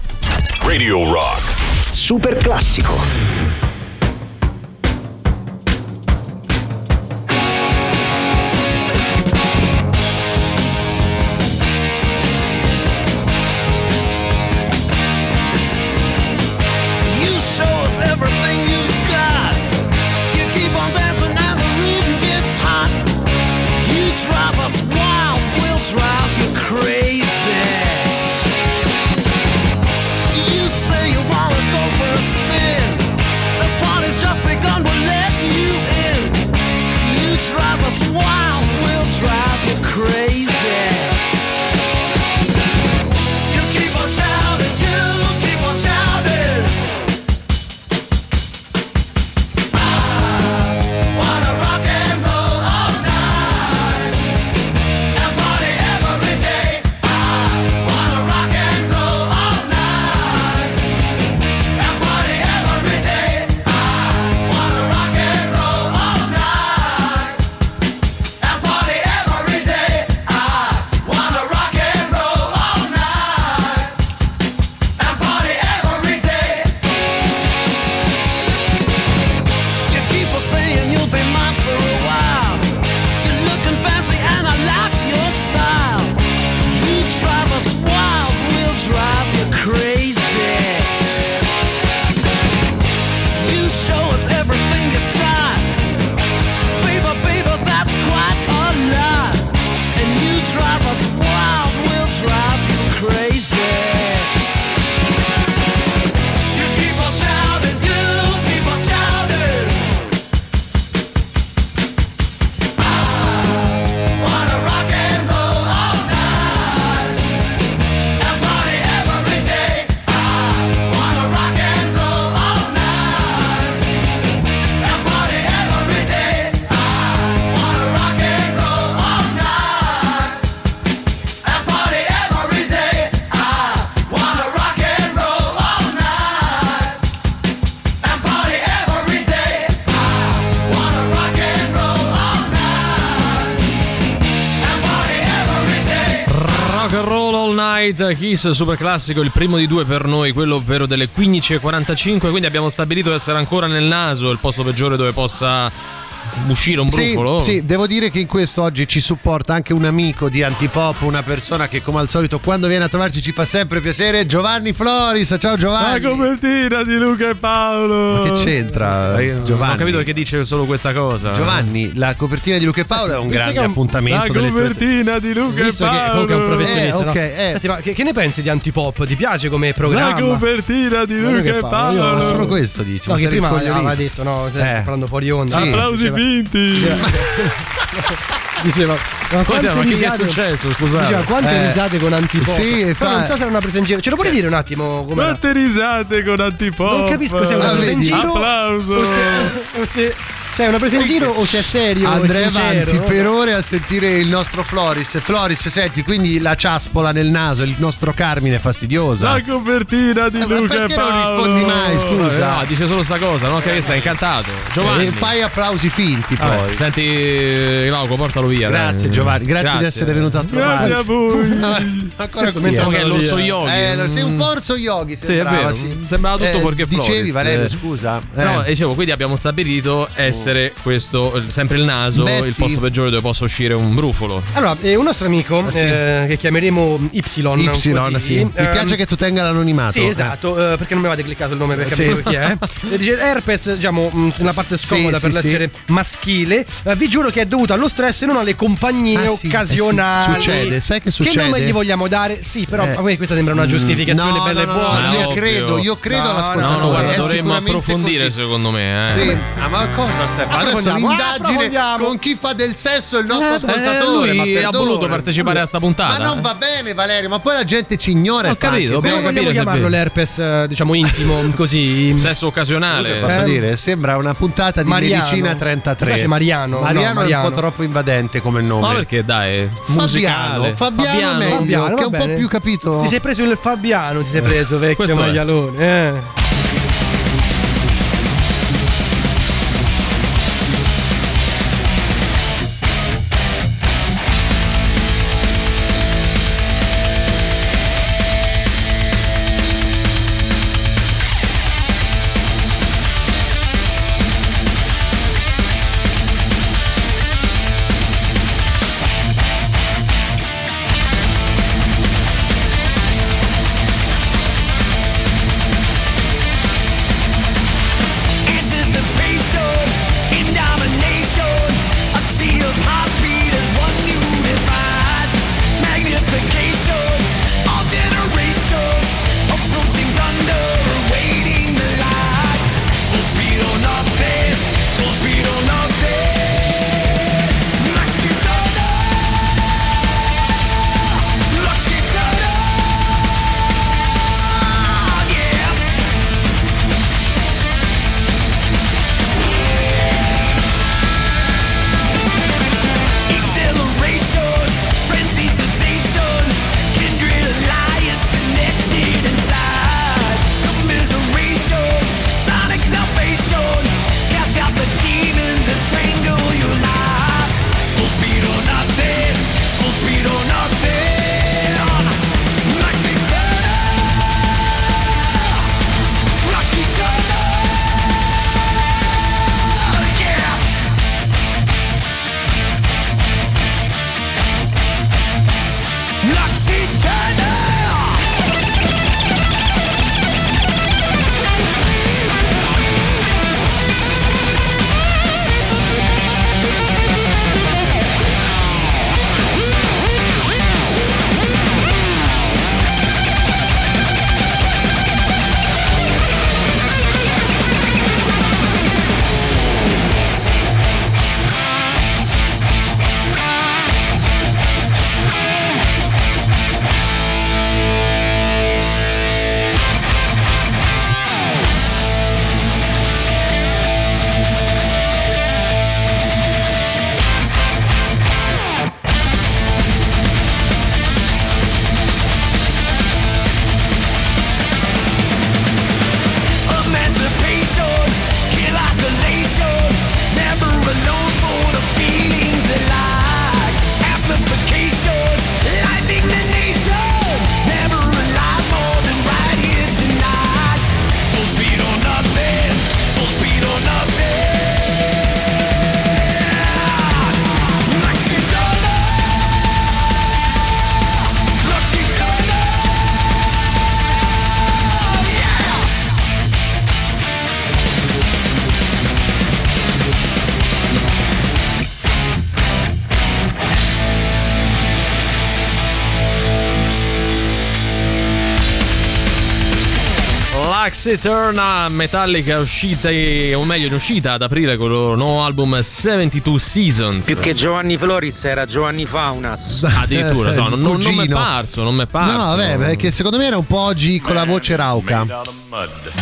Radio Rock. Super classico. Kiss super classico, il primo di due per noi, quello ovvero delle 15.45, quindi abbiamo stabilito di essere ancora nel naso, il posto peggiore dove possa uscire un Sì, brufolo? sì, devo dire che in questo oggi ci supporta anche un amico di Antipop, una persona che come al solito quando viene a trovarci ci fa sempre piacere, Giovanni Floris. Ciao La Giovanni. copertina di Luca e Paolo. Ma che c'entra Eh, Non Giovanni? ho capito perché dice solo questa cosa. Giovanni, la copertina di Luca e Paolo è un grande che è un- appuntamento La delle tue copertina di Luca Visto e che Paolo. comunque è un professionista, Eh, no? ok, eh. Senti, ma che, che ne pensi di Antipop? Ti piace come programma? La copertina di Luca che e? Paolo. Io- Ma solo questo dici? No, ma che prima aveva detto, no, stai Eh. parlando fuori onda. Sì. Applausi Diceva- finti. Diceva, ma quante ma che gli è risate- successo, scusate? Diceva, quante Eh. risate con Antipop. Sì, Però fa- non so se era una presa in giro. Ce lo puoi dire un attimo come Quante risate con Antipop. Non capisco se è una Ah, presa in giro Applauso. o se, o se cioè una presa in giro o se è serio Andrei avanti per ore a sentire il nostro Floris. Floris, senti, quindi la ciaspola nel naso, il nostro Carmine è fastidiosa. La copertina di Eh, ma Luca e perché non rispondi mai, scusa? Eh, no, dice solo sta cosa, no? Che sei incantato. Giovanni. E fai applausi finti Vabbè, poi. Senti, Glauco, portalo via. Grazie dai. Giovanni, grazie, di essere venuto a trovarci. Grazie a voi. Ancora qui. Come che è l'orso Eh, yogi. Eh, sei un po' orso yogi, Sì, è sembrava, vero. sì. Sembrava tutto Eh, fuorché Dicevi Floris. Valerio, Eh. scusa. Eh. No, dicevo, quindi abbiamo stabilito essere questo, eh, sempre il naso, Beh, il sì. posto peggiore dove possa uscire un brufolo. Allora, eh, un nostro amico sì. eh, che chiameremo Y, Y, così, sì. Mi ehm, piace che tu tenga l'anonimato. Sì, esatto, eh, perché non mi avete cliccato il nome per Sì. capire chi è. Eh, Dice herpes, diciamo, mh, una parte scomoda sì, per sì. l'essere maschile. Eh, vi giuro che è dovuto allo stress e non alle compagnie Ah, occasionali. eh sì, succede, sai che succede? nome gli vogliamo dare? Sì, però Eh. a me questa sembra una giustificazione No, bella no, e buona. no, io ovvio. credo, io credo No, all'ascoltatore. No, no, guarda, dovremmo approfondire così. secondo me. Eh. Sì, ah, ma cosa Stefano? Adesso l'indagine approfondiamo. con chi fa del sesso il nostro Eh, ascoltatore. ma lui ha perdona. voluto partecipare a sta puntata. Ma non va bene, Valerio, ma poi la gente ci ignora Ho capito, dobbiamo capire chiamarlo l'herpes, eh, diciamo, intimo, così? Sesso occasionale. Posso Eh, dire, sembra una puntata di Mariano. Medicina Mi 33. piace Mariano, no, Mariano è un Mariano. po' troppo invadente come nome. Ma perché dai? Fabiano, musicale. Fabiano, meglio, Fabiano, che è un po' più capito. Ti sei preso il Fabiano, ti sei preso, vecchio Questo è. maialone. Eh. Eterna Metallica uscita, o meglio in uscita ad aprile con il loro nuovo album 72 Seasons. Più che Giovanni Floris era Giovanni Faunas. Addirittura, so, non, non, mi è parso, non mi è parso. No, vabbè, perché secondo me era un po' oggi con la voce rauca.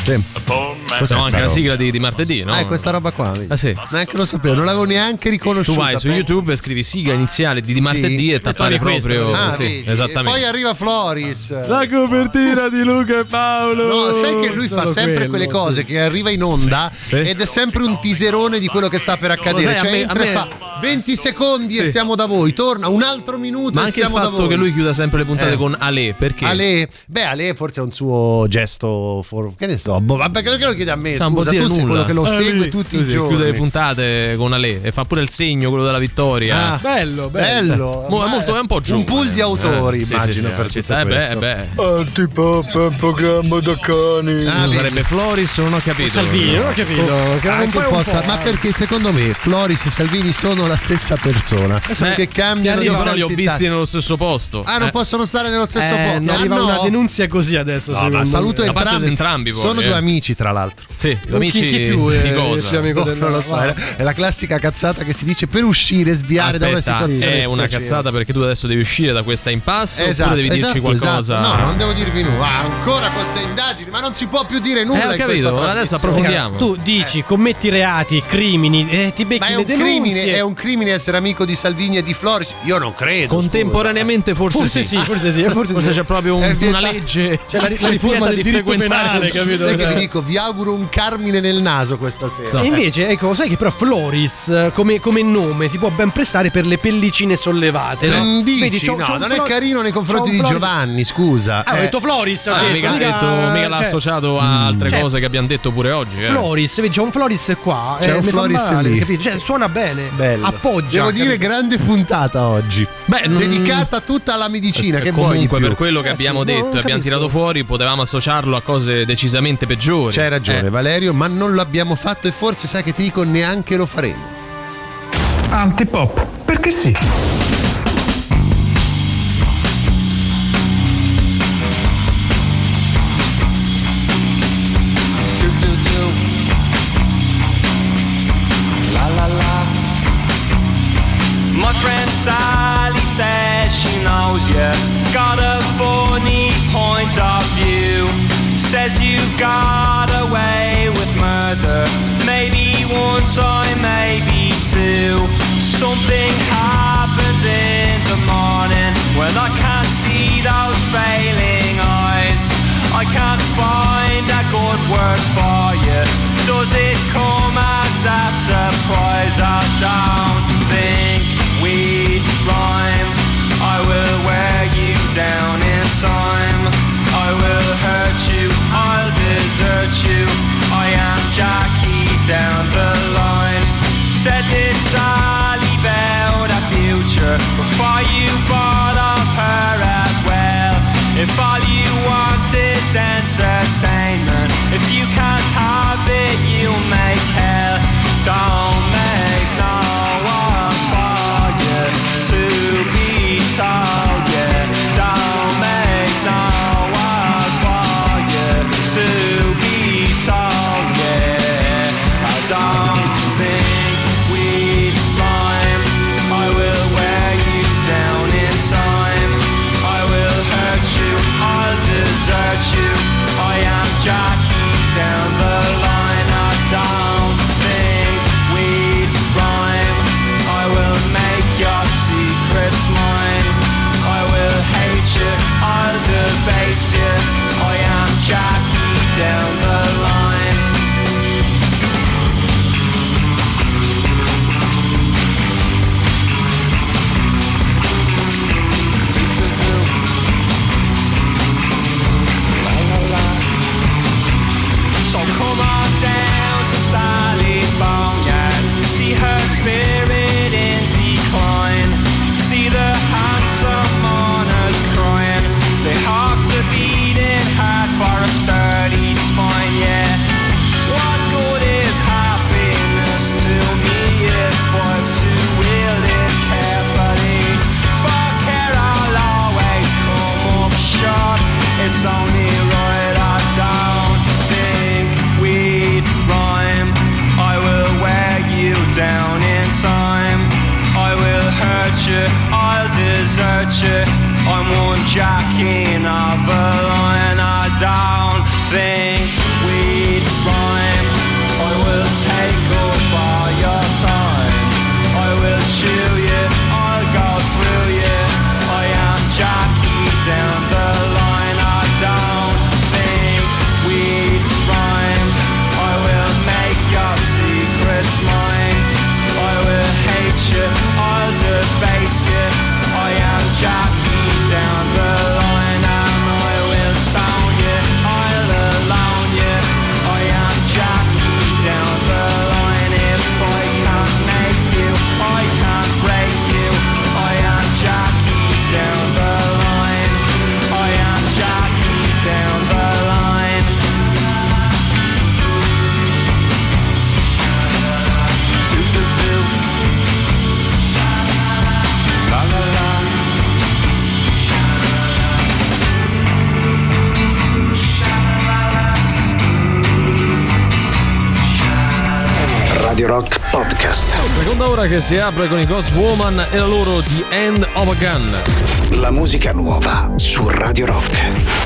Sì. Cos'è No, sta anche la sigla di, di martedì, no? È questa roba qua. vedi? Ah, sì. Neanche lo sapevo, non l'avevo neanche Tu riconosciuta. vai su pensa. YouTube e scrivi sigla iniziale di, di Sì. martedì e tappare proprio. Ah, sì, esattamente. Poi arriva Floris. La copertina di Luca e Paolo. No, sai che lui fa sempre quello, quelle cose sì. che arriva in onda Sì. ed è sempre un teaserone di quello che sta per accadere. sai, Cioè me- entra e fa 20 secondi e Sì. siamo da voi, torna un altro minuto Ma e anche il siamo da fatto voi. che lui chiuda sempre le puntate Eh. con Ale, perché? Ale, beh, Ale forse è un suo gesto, che ne so, boh, vabbè, che lo chiedi a me, Non può scusa, dire tu sei nulla. quello che lo Ale, segue tutti sì, i sì, giorni. Chiude le puntate con Ale e fa pure il segno, quello della vittoria. Ah, Bello, bello. bello. Mo- è, Ma- molto, è un po' giovane. Un pool di autori, Eh, immagino, sì, sì, per ci sta. Eh, beh, questo. eh, beh. Antipop è un programma da cani. Ah. Sarebbe Floris, non ho capito. Salvini, non ho capito. che era Anche un po', ma perché secondo me Floris e Salvini sono la stessa persona Beh, che cambiano Io di però li ho visti nello stesso posto. Ah, non Eh, possono stare nello stesso Eh, posto. Ah, arriva no? una denunzia così adesso. No, ma saluto entrambi. Di entrambi poi, Sono eh. due amici, tra l'altro. Sì, Chi- amici chi più di è- cosa? sia amico Oh, del- non lo so, è è la classica cazzata che si dice per uscire, sviare da una Aspetta, situazione. è una cazzata perché tu adesso devi uscire da questa impasse Esatto, oppure devi dirci esatto, qualcosa. esatto. No, non devo dirvi nulla. Ancora queste indagini, ma non si può più dire nulla Eh, ho capito, adesso approfondiamo. Tu dici, commetti reati, crimini, eh, ti becchi Ma è un, crimine, è un crimine essere amico di Salvini e di Floris? Io non credo. Contemporaneamente forse, Forse sì, forse sì, forse, Forse sì. c'è proprio un- una legge C'è la, la riforma del di diritto frequentare penale, un- capito? Sai che vi dico, vi auguro un carmine nel naso questa sera. E invece, ecco, sai che però Floris eh, come, come nome si può ben prestare per le pellicine sollevate. no? Mm, dici, Vedi, c'ho- no, c'ho non è carino nei confronti di Floris- Giovanni, scusa. Ah, ho Eh, detto Floris, ho Ah, detto, mica, ha mica- detto, mica l'ha cioè, associato a altre cioè, cose che abbiamo detto pure oggi. eh. Floris, vedi, c'è un Floris qua. C'è eh, un Floris male, lì. capito? Cioè, suona bene. Bello. Appoggia. Devo dire, capito? grande puntata oggi. Beh, non- Dedicata tutta alla medicina. Eh, che comunque, per quello che Eh, abbiamo detto e abbiamo tirato fuori, potevamo associarlo a cose decisamente peggiori. C'hai ragione, Eh. Valerio, ma non l'abbiamo fatto e forse sai che ti dico neanche lo faremo. Antipop, perché sì. La la la. My friend Sally says she knows you. Got Says you've got away with murder. Maybe one time, maybe two. Something happens in the morning when I can't see those failing eyes. I can't find a good word for you. Does it come as a surprise? I don't think we'd rhyme. I will wear you down in time. I will hurt you. Desert you. I am Jackie down the line. Said this Sally about a future before you bought off her as well. If all you want is entertainment, if you can't have it, you'll make hell. Don't make no one for you to be told, change. Seconda ora che si apre con i Ghost Woman e la loro The End of a Gun. La musica nuova su Radio Rock.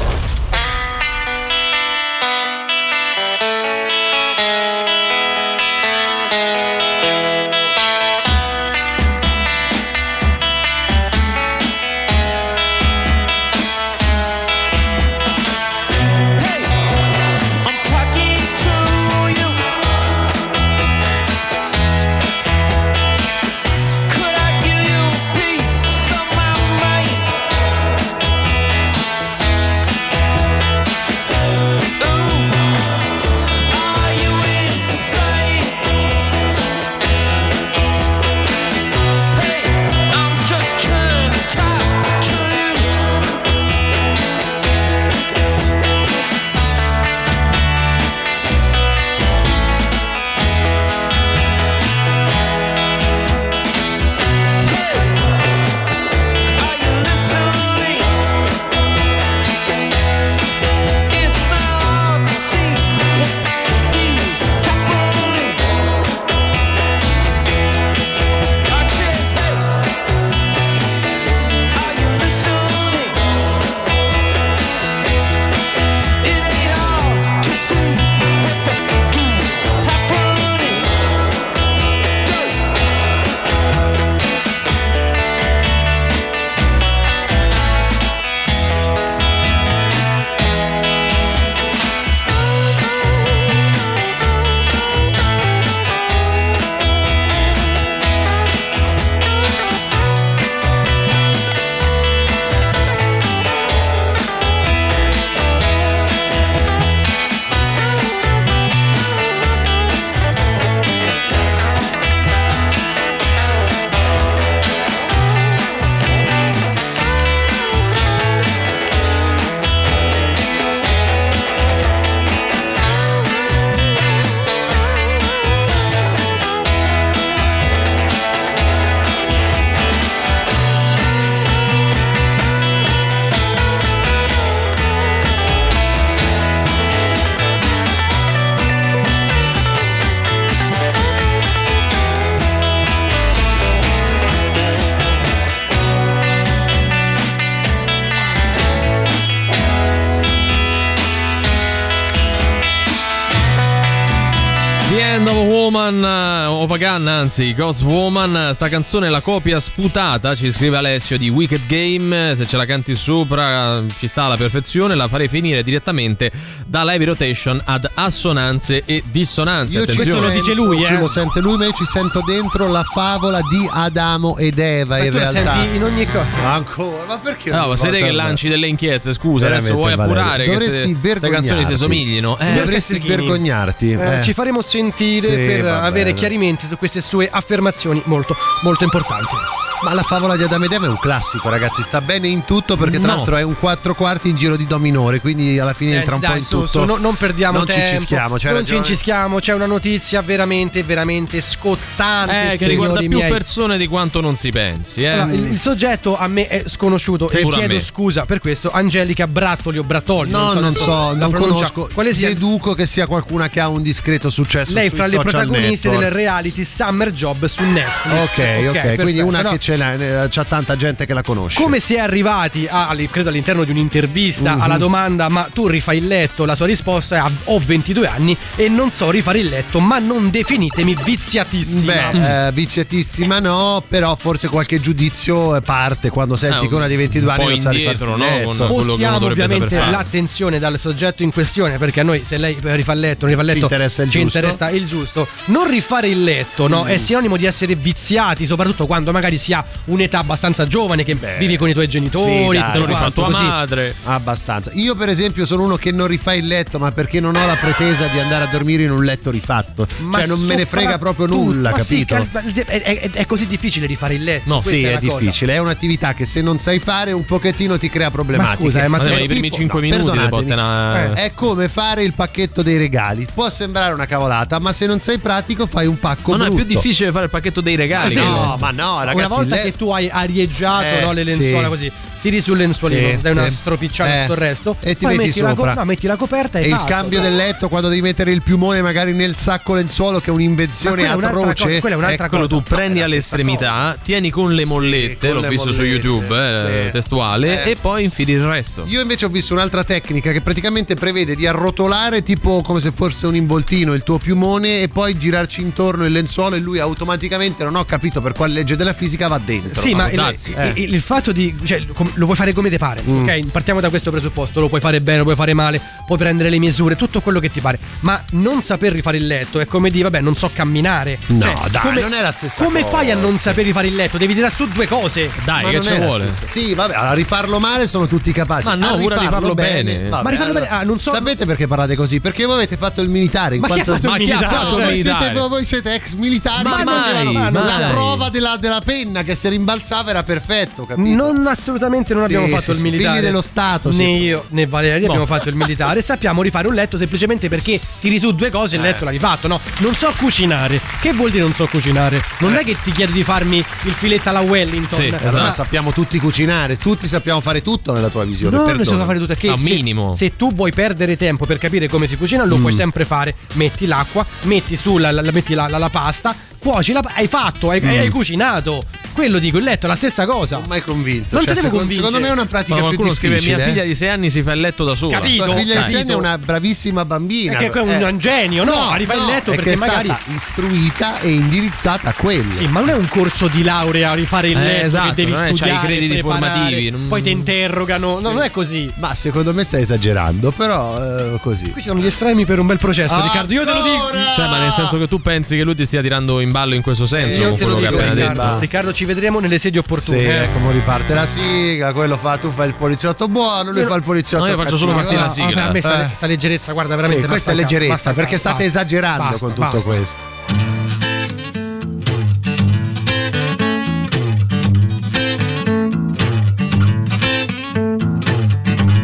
Gun, anzi, Ghost Woman. Sta canzone è la copia sputata, ci scrive Alessio di Wicked Game. Se ce la canti sopra, ci sta alla perfezione. La farei finire direttamente dalla heavy rotation ad assonanze e dissonanze. Io ci Attenzione. sento, ce lo sente lui, ma io ci sento dentro la favola di Adamo ed Eva Ma in realtà. senti in ogni cosa. Ma ancora, ma perché? No, ma siete che lanci delle inchieste, scusa, Veramente, adesso vuoi Valerio. appurare che Dovresti se- queste vergognarti. canzoni si somiglino. Eh, Dovresti vergognarti. Eh, eh. Ci faremo sentire Sì, per avere chiarimenti queste sue affermazioni molto, molto importanti. Ma la favola di Adamo ed Eva è un classico, ragazzi. Sta bene in tutto perché, tra No. l'altro, è un quattro quarti in giro di Do minore. Quindi alla fine entra un dai, po' in su, tutto. su, no- non perdiamo Non tempo. ci cischiamo, c'hai non ragione. ci cischiamo, c'è una notizia veramente, veramente scottante. Eh, che riguarda più miei. persone di quanto non si pensi. Eh. Allora, il, il soggetto a me è sconosciuto Sì, e chiedo scusa per questo. Angelica Brattoli o Brattoli. No, non so, non pronuncia. conosco. Quale sia? Deduco che sia qualcuna che ha un discreto successo. Lei sui fra le protagoniste network. del reality Summer Job su Netflix. Ok, ok, quindi perfetto. una che ce l'ha, eh, c'ha tanta gente che la conosce. Come si è arrivati, a, credo all'interno di un'intervista, Mhm. alla domanda ma tu rifai il letto? La sua risposta è "Ah, ho 22 anni e non so rifare il letto, ma non definitemi viziatissima. Beh, eh, viziatissima no, però forse qualche giudizio eh, parte quando senti Ah, che una di 22 un anni non sa rifarsi il letto. Spostiamo ovviamente l'attenzione dal soggetto in questione perché a noi se lei rifà il letto, non rifà il letto, Ci interessa il ci giusto. interessa il giusto. Non rifare il letto no? Mm. è sinonimo di essere viziati, soprattutto quando magari si ha un'età abbastanza giovane che vivi con i tuoi genitori, Sì, dai, tutto quanto, così. Abbastanza. Io, per esempio, sono uno che non rifà il letto, ma perché non ho la pretesa di andare a dormire in un letto rifatto. Ma cioè, non me ne frega proprio nulla, ma sì, capito? cal- è, è- è così difficile rifare il letto. questa sì, è, cosa. difficile. È un'attività che se non sai fare un pochettino ti crea problematiche. scusa, eh, ma Vabbè, ma i primi tipo- 5 no, minuti le botte una... È come fare il pacchetto dei regali. Può sembrare una cavolata, ma se non sei pratico fai un pacco Ma no, è più difficile fare il pacchetto dei regali. No, ma no, ragazzi, volta le- che tu hai arieggiato Eh, no, le lenzuola sì. così, tiri sul lenzuolino, Sì, dai una sì. stropicciata Eh, tutto il resto e ti metti metti la, sopra. no, metti la coperta e, E il fatto. cambio del letto quando devi mettere il piumone magari nel sacco lenzuolo che è un'invenzione atroce. cosa, quella è un'altra Ecco, Quello tu prendi all'estremità, tieni con le mollette, con l'ho le visto su mollette, YouTube, eh, sì. testuale, Eh. e poi infili il resto. Io invece ho visto un'altra tecnica che praticamente prevede di arrotolare tipo come se fosse un involtino il tuo piumone e poi girarci intorno il lenzuolo e lui automaticamente, non ho capito per quale legge della fisica, va dentro. Sì, ma il, Eh. il- il fatto di. cioè, lo puoi fare come ti pare. Mm. Ok, partiamo da questo presupposto. Lo puoi fare bene, lo puoi fare male, puoi prendere le misure, tutto quello che ti pare. Ma non saper rifare il letto è come dire, vabbè, non so camminare. No, Cioè, dai, come- non è la stessa Come cosa. fai a non saper rifare il letto? Devi tirare su due cose. Dai, Ma che ci vuole? Sì, vabbè, a rifarlo male sono tutti capaci. Ma no, a a rifarlo bene. vabbè, Ma rifarlo bene- ah, non so- Sapete perché parlate così? Perché voi avete fatto il militare. In Ma quanto... chi ha militare? fatto il militare? siete- voi siete ex militari Ma che facevano mai. la prova della, della penna che si rimbalzava era perfetto, capito? Non assolutamente non Sì, abbiamo sì, fatto il sì, militare. figli dello Stato, Né sì. io né Valeria No. abbiamo fatto il militare. Sappiamo rifare un letto semplicemente perché tiri su due cose e il Eh. letto l'hai fatto. No, non so cucinare. Che vuol dire non so cucinare? Non è che ti chiedo di farmi il filetto alla Wellington. Sì, Ma- allora sappiamo tutti cucinare, tutti sappiamo fare tutto nella tua visione. No, si può fare tutto. è Che A se, minimo. se tu vuoi perdere tempo per capire come si cucina, lo Mm. puoi sempre fare. Metti l'acqua, metti su la, la- la- metti la, la- la pasta, cuoci la Hai fatto, hai, Mm. hai cucinato. Quello dico, il letto è la stessa cosa. Non mai convinto. Non Cioè, ti devo secondo, convincere. secondo me è una pratica Ma più qualcuno scrive: difficile. Mia eh. figlia di 6 anni si fa il letto da sola. Capito? Tua figlia di sei anni è una bravissima bambina. Che è un- un genio, no? Rifai il letto è perché che è magari- stata istruita e indirizzata a quello. Sì, ma non è un corso di laurea a rifare il Eh, letto esatto, che devi non è- c'hai i studiare, crediti preparare, formativi, non- Poi ti interrogano. No, Sì. non è così. Ma secondo me stai esagerando, però eh, così. Qui ci sono gli estremi per un bel processo, Ah, Riccardo. Io te lo dico. Cioè, ma nel senso che tu pensi che lui ti stia tirando in ballo in questo senso Io con te lo quello che ha appena Riccardo. detto? Riccardo, ci vedremo nelle sedie Sì, opportune. eh. ecco, mo riparte la sigla, quello fa, tu fai il poliziotto buono, lui Io- fa il poliziotto No, io faccio solo cattivo. Martina No, Sigla. A me sta, Eh. sta leggerezza, guarda, veramente. Sì, questa è basta, leggerezza, basta, perché basta, state esagerando basta, con tutto basta. questo.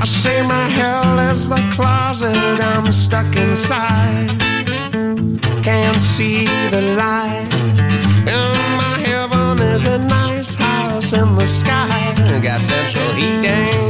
I say my hell is the closet I'm stuck inside. Can't see the light. And my heaven is a nice house in the sky. Got central heating,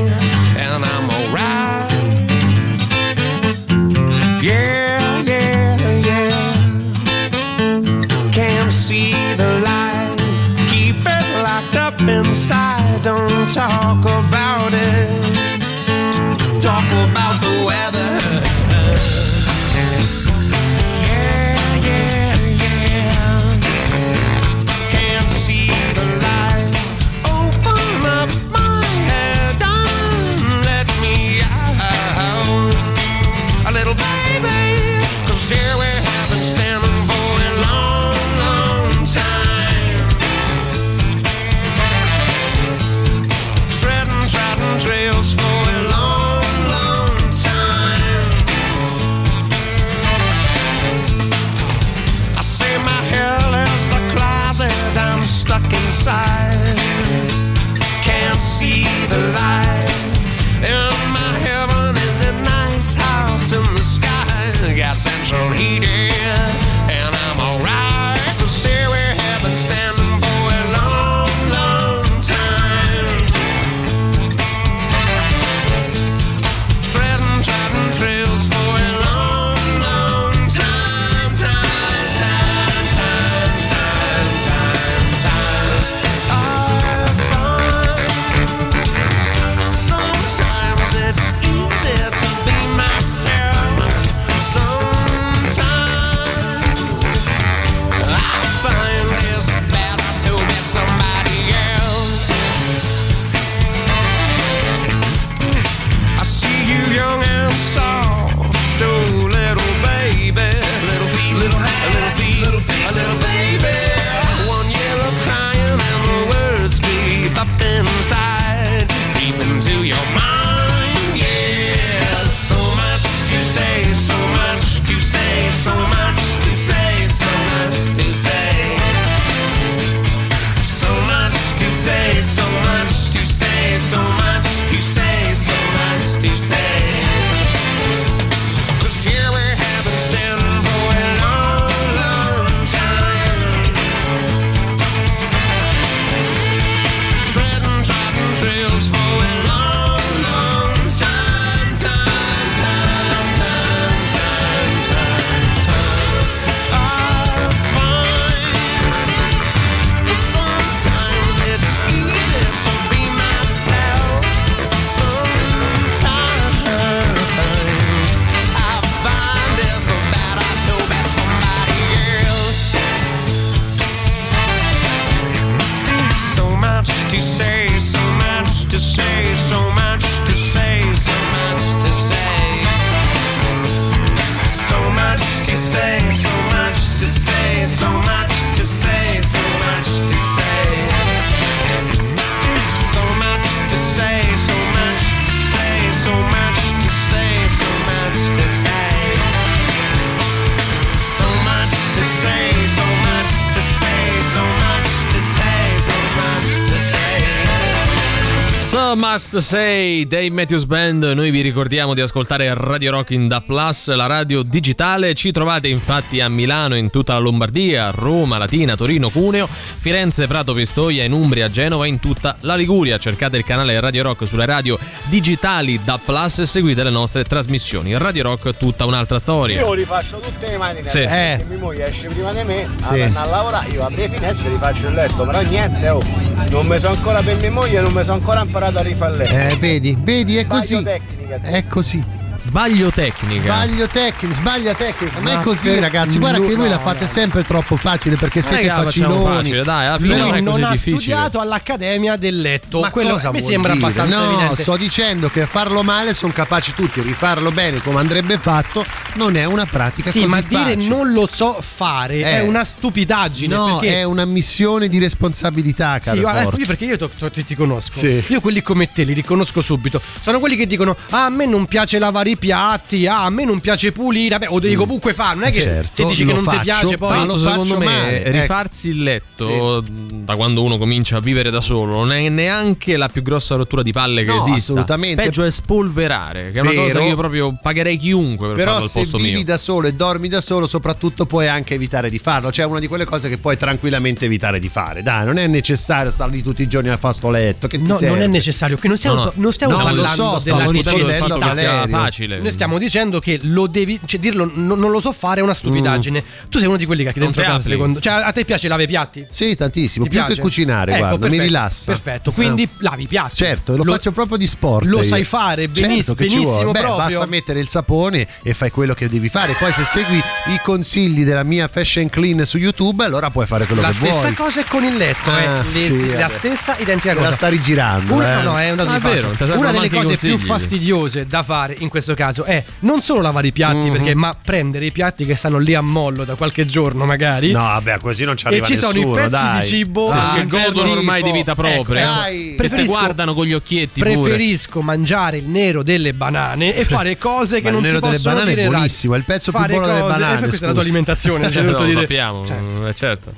So Must Say, Dave Matthews Band, noi vi ricordiamo di ascoltare Radio Rock in Da Plus, la radio digitale, ci trovate infatti a Milano, in tutta la Lombardia, Roma, Latina, Torino, Cuneo, Firenze, Prato, Pistoia, in Umbria, Genova, in tutta la Liguria, cercate il canale Radio Rock sulle radio digitali Da Plus e seguite le nostre trasmissioni, Radio Rock tutta un'altra storia. Io rifaccio tutte le matine Sì. Eh. mia moglie esce prima di me, Sì. a, a lavorare, io apro le finestre e rifaccio il letto, però niente, oh, non mi sono ancora per mia moglie, non mi sono ancora imparato a rifare letto. Eh, vedi, vedi, è così. È così. Sbaglio tecnica. Sbaglio tecnico, sbaglia tecnica. Ma è Ma così, che- ragazzi. Guarda no, che voi la no, fate no. sempre troppo facile perché Non è siete la facciamo faciloni. facile, dai, alla fine non è non così ha difficile. studiato all'Accademia del Letto. Ma Quello mi sembra dire? abbastanza no, evidente. sto dicendo che farlo male sono capaci tutti, rifarlo bene come andrebbe fatto non è una pratica Sì, così ma dire facile. non lo so fare Eh. è una stupidaggine. No, perché è una missione di responsabilità, Sì, caro guarda, Forte. io perché io ti, ti conosco. Sì. Io quelli come te li riconosco subito. Sono quelli che dicono: Ah, a me non piace lavare i piatti, ah, a me non piace pulire. Vabbè, o devi comunque fare. Non è che Certo, se dici che non ti faccio, piace, ma poi. lo secondo faccio me male, ecco. rifarsi il letto da quando uno comincia a vivere da solo non è neanche la più grossa rottura di palle che No, esista. assolutamente. Peggio è spolverare, che è una cosa che io proprio pagherei chiunque per Però farlo al se posto vivi mio. da solo e dormi da solo, soprattutto puoi anche evitare di farlo. Cioè, una di quelle cose che puoi tranquillamente evitare di fare. Dai, non è necessario stare lì tutti i giorni a fare sto letto. Che ti No, non è necessario, che non stiamo, No, no. non stiamo No, lo parlando so, della rispondendo necessità. a Valerio. Facile. Noi stiamo dicendo che lo devi, cioè dirlo no- non lo so fare è una stupidaggine. Tu sei uno di quelli che Non dentro casa secondo Cioè a te piace lavare i piatti? Sì, tantissimo. Ti più piace? che cucinare, Ecco, guarda, mi perfetto, rilassa. Perfetto, quindi Eh. lavi i piatti. Certo, lo, faccio proprio di sport. Lo io. sai fare beniss- Certo che ci benissimo vuole. Beh, basta mettere il sapone e fai quello che devi fare. Poi se segui i consigli della mia fashion clean su YouTube, allora puoi fare quello La che stessa vuoi. cosa è con il letto, Ah, eh. Le- sì, la vabbè. stessa identica cosa. la sta rigirando, Una, eh. no, è un dato Ma di è vero, non Una delle cose più fastidiose da fare in questo caso è non solo lavare i piatti, Mhm. perché ma prendere i piatti che stanno lì a mollo da qualche giorno magari. No, vabbè, così non ci E arriva ci sono i nessuno, pezzi dai. di cibo Dai, che godono ormai di vita propria. Ecco, dai. che ti Preferisco- guardano con gli occhietti pure. Preferisco mangiare il nero delle banane e fare cose che Ma il non si nero delle possono banane è dire buonissimo, è il pezzo più Fare buono delle cose- banane, eh, questa è la tua scusa. alimentazione, ci ho No, lo dire. sappiamo, Cioè, eh, certo.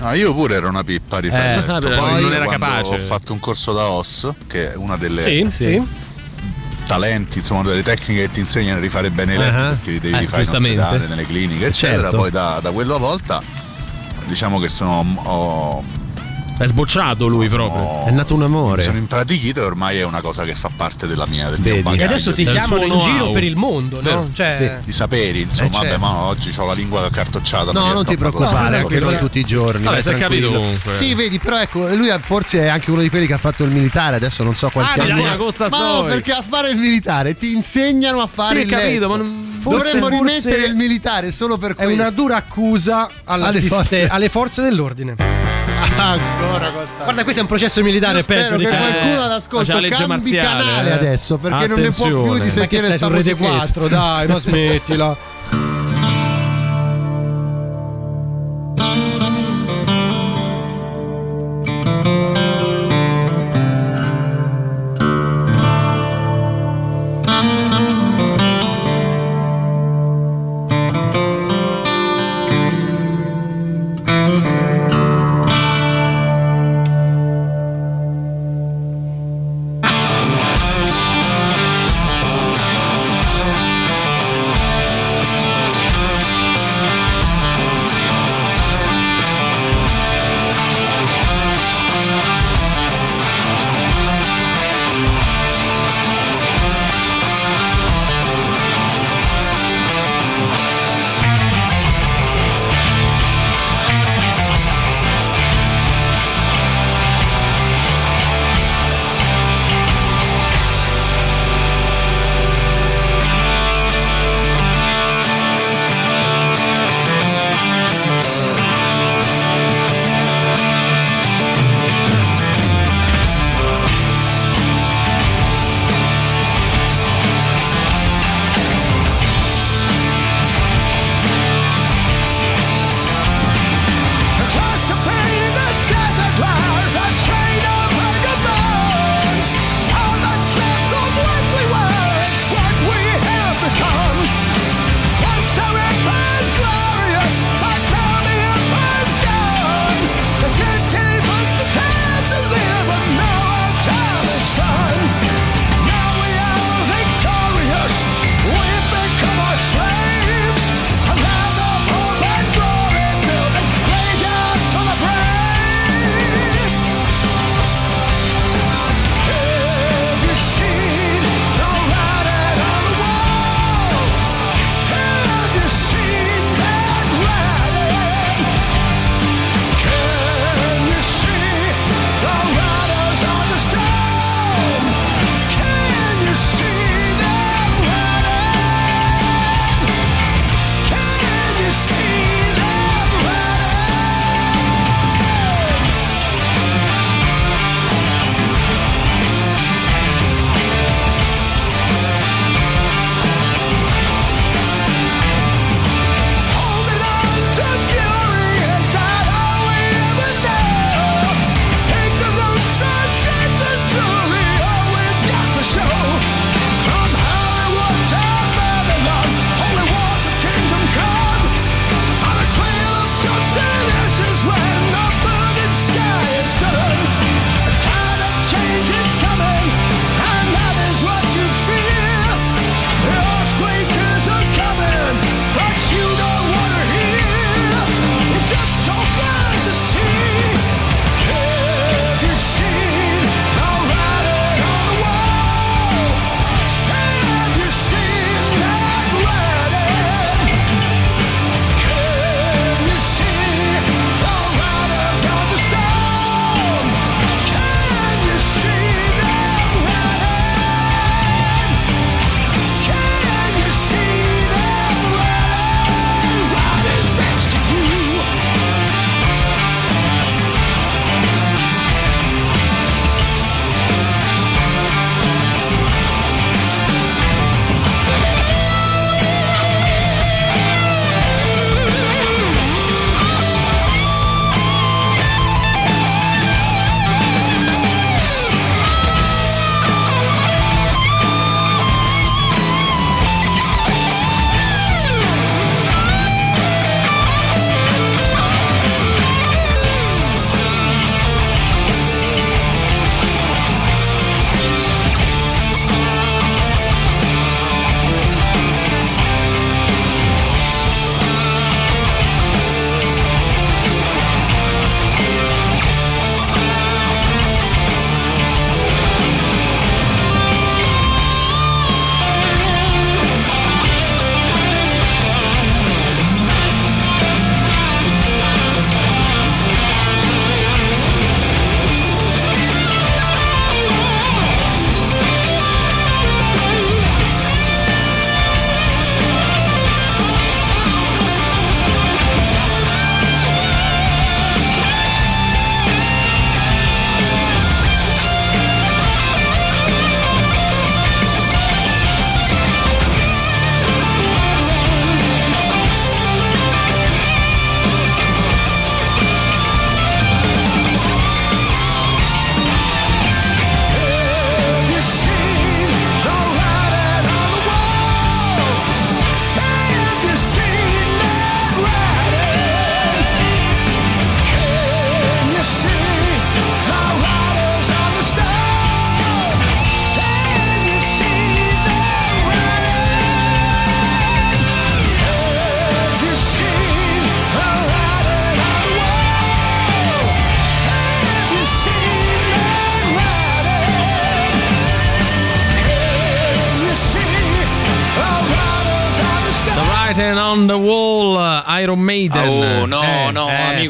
No, io pure ero una pippa rifare Eh, il Poi non era capace. Ho fatto un corso da OS, che è una delle Sì, sì. Talenti, insomma, delle tecniche che ti insegnano a rifare bene i letti, Ah. perché li devi Eh, rifare in ospedale, nelle cliniche, eccetera. Certo. Poi da, da quello a volta diciamo che sono ho- È sbocciato lui proprio. È nato un mi amore. sono impratichito e ormai è una cosa che fa parte della mia del Vedi. mio E bagaglio. adesso ti chiamano in giro know-how. per il mondo, no? Cioè, di saperi, insomma, Eh, certo. vabbè, ma oggi ho la lingua cartocciata. No, non ti preoccupare, anche che- noi tutti i giorni. Vabbè, si è capito comunque. Sì, vedi, però ecco, lui forse è anche uno di quelli che ha fatto il militare, adesso non so quanti Ah, anni ma no, perché a fare il militare ti insegnano a fare Sì, il capito, ma non- Forse- Dovremmo forse rimettere il militare solo per è questo. una dura accusa Alle forze- alle forze dell'ordine. Ancora questa. Guarda, questo è un processo militare Io spero peggio di che che- qualcuno Eh, all'ascolto cambi marziale, canale eh. adesso perché non ne può più Attenzione. di sentire sta Rete musichetta. 4, dai, ma smettila.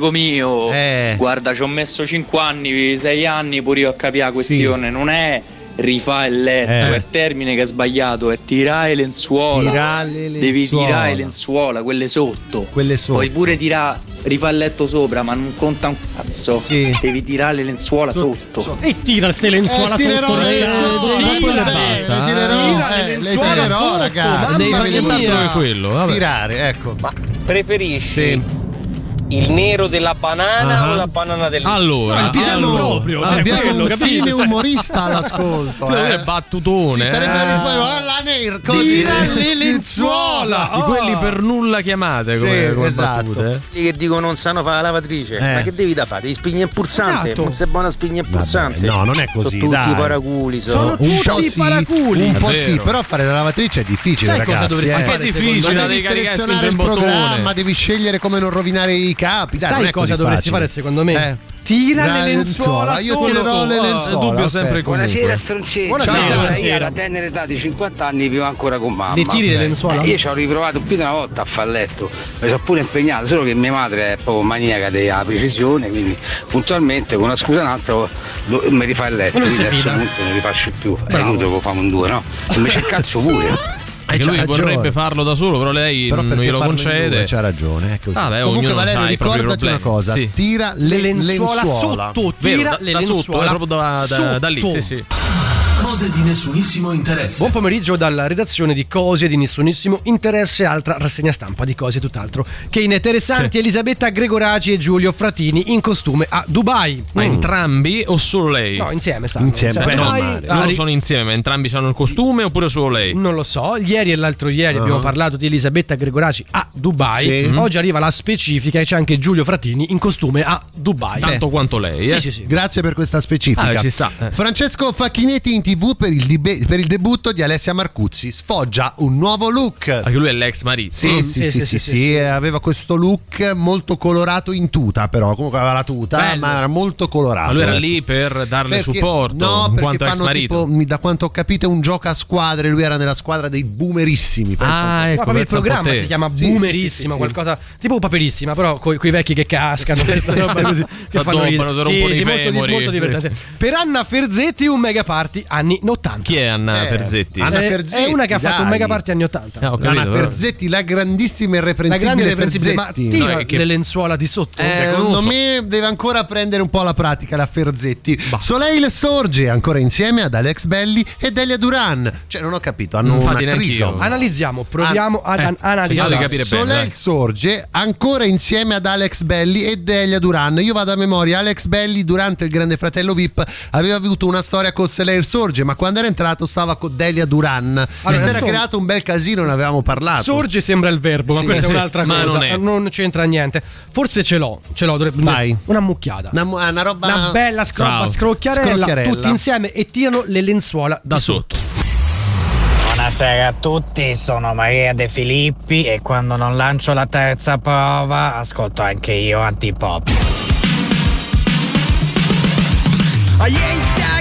amico mio. Eh. Guarda, ci ho messo 5 anni, 6 anni pure io a capire la questione. Non è rifare il letto, Eh. è il termine che è sbagliato, è tirare le lenzuola. Tirare le Devi lenzuola. tirare le lenzuola, quelle sotto. Quelle sotto. Puoi pure tirare, rifare il letto sopra, ma non conta un cazzo. Devi tirare le lenzuola sotto. E tira se lenzuola Eh, tirerò sotto. le lenzuola, Tira, quello tira, basta. Le tirerò, tira eh, le le lenzuola tirerò, sotto, ragazzi. Devi fare quello. vabbè. Tirare, ecco. Preferisci il nero della banana Ah. o la banana del Allora, No, abbiamo, allora, cioè, abbiamo quello, un capito? fine Cioè- umorista all'ascolto. Eh. battutone. Si sarebbe eh. risposto alla Nair così. Tira le lenzuola. Di quelli per nulla chiamate come, Sì, come esatto. battute. Quelli che dicono non sanno fare la lavatrice, Eh. ma che devi da fare? Devi spignare il pulsante, Esatto. non sei buona a spignare il pulsante. no, non è così, Sono tutti dai. paraculi, sono. un po' sì, Un po' sì, però fare la lavatrice è difficile, Sai cosa ragazzi. dovresti eh. fare, È difficile, Ma la devi selezionare il spingere programma, devi scegliere come non rovinare i capi. Dai, non Sai è cosa così dovresti facile. fare secondo me? Eh. Tira La le lenzuola Io tirerò le lenzuola. il dubbio sempre. Buonasera stronzetti. Buonasera. Buonasera. Io alla tenera età di 50 anni vivo ancora con mamma. Le tiri le lenzuola? Eh, io ci ho riprovato più di una volta a far letto, mi sono pure impegnato, solo che mia madre è proprio maniaca della precisione, quindi puntualmente con una scusa un'altra lo- mi rifà il letto, quindi si a questo fida. punto non li faccio più. È Bravo. inutile che famo un due, no? Se mi c'è il cazzo pure. Perché lui ragione. vorrebbe farlo da solo, però lei Però non glielo concede. due? C'ha ragione, è così. Vabbè, Comunque Valerio ha i propri ricordati una cosa, Sì. tira le, Le lenzuola lenzuola. sotto, Vero, tira da, le da sotto, lenzuola è proprio da, da, da lì, sotto. sì, sì. Cose di nessunissimo interesse. Buon pomeriggio dalla redazione di Cose di nessunissimo interesse, altra rassegna stampa di cose e tutt'altro. Che interessanti Sì. Elisabetta Gregoraci e Giulio Fratini in costume a Dubai. Ma entrambi o solo lei? No, insieme stanno. Insieme, Cioè, beh, non ah, sono insieme, ma entrambi hanno il costume oppure solo lei? Non lo so, ieri e l'altro ieri abbiamo Ah. parlato di Elisabetta Gregoraci a Dubai. Sì. Oggi arriva la specifica e c'è anche Giulio Fratini in costume a Dubai. Tanto quanto lei, eh? Sì, sì, sì. Grazie per questa specifica. Ah, ci sta, eh. Francesco Facchinetti in tv TV per il, deb- per il, debutto di Alessia Marcuzzi. Sfoggia un nuovo look. Anche lui è l'ex marito. Sì, mm. sì, sì, sì, sì, aveva questo look molto colorato in tuta, però comunque aveva la tuta, Bello. ma era molto colorato. Ma lui era lì per darle perché, supporto. No, perché fanno tipo, da quanto ho capito, un gioco a squadre. Lui era nella squadra dei boomerissimi. Ah, ecco, no, il ecco, programma si chiama sì, boomerissimo, qualcosa tipo paperissima, però con i vecchi che cascano. Si addobbano, si rompono i femori. Molto divertente. Per Anna Ferzetti un mega party a anni 80. Chi è Anna Eh, Ferzetti? Anna Eh, Ferzetti, è una che ha fatto un dai. mega party anni 80. Ah, ho Anna capito, però. Ferzetti, la grandissima e La grande irreprensibile ma Ferzetti. tira No, è che- le lenzuola di sotto. Eh, Secondo non so. me deve ancora prendere un po' la pratica la Ferzetti. Soleil sorge ancora insieme ad Alex Belli e Delia Duran. Cioè, non ho capito, hanno Infatti una trisom. Analizziamo, proviamo ad eh, an- analizzare. capire bene, Soleil dai. sorge ancora insieme ad Alex Belli e Delia Duran. Io vado a memoria. Alex Belli durante il Grande Fratello VIP aveva avuto una storia con Soleil sorge, ma quando era entrato stava con Delia Duran. Allora, e si era Sor- creato un bel casino, ne avevamo parlato. Sorge sembra il verbo, ma Sì, questa sì, è un'altra ma cosa. non è. Non c'entra niente. Forse ce l'ho, ce l'ho. dovrebbe- Vai. Una mucchiata. Una, una roba Una bella scroba Ciao. scrocchiarella, Scrocchiarella. tutti insieme e tirano le lenzuola Da sotto. Buonasera a tutti, sono Maria De Filippi e quando non lancio la terza prova ascolto anche io antipop. That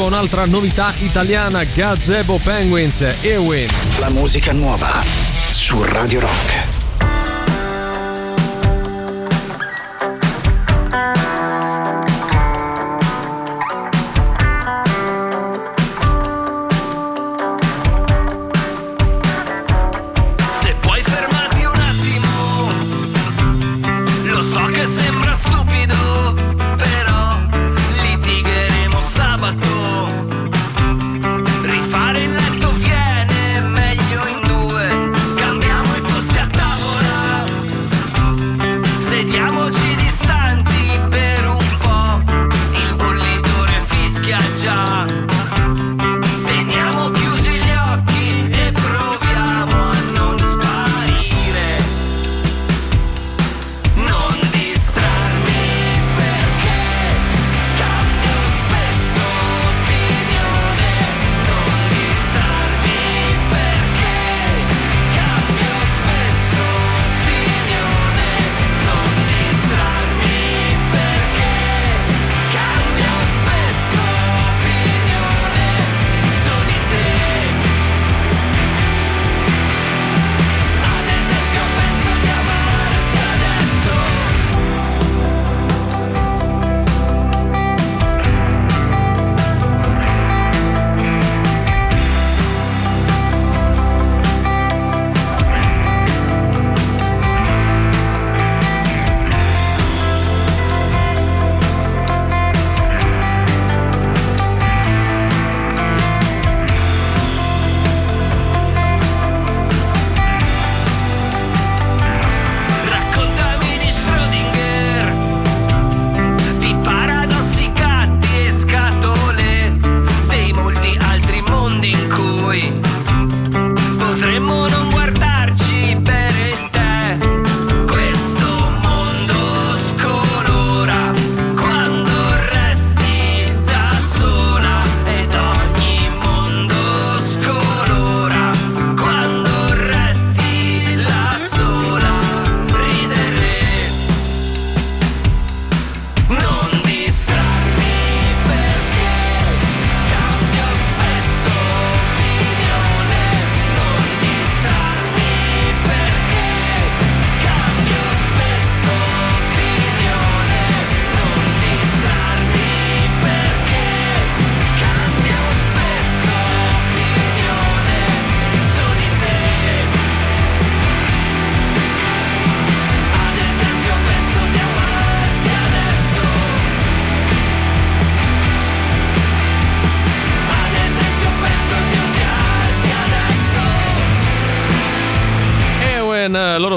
di oggi arriva un'altra novità italiana, Gazebo Penguins, Ewin. La musica nuova su Radio Rock.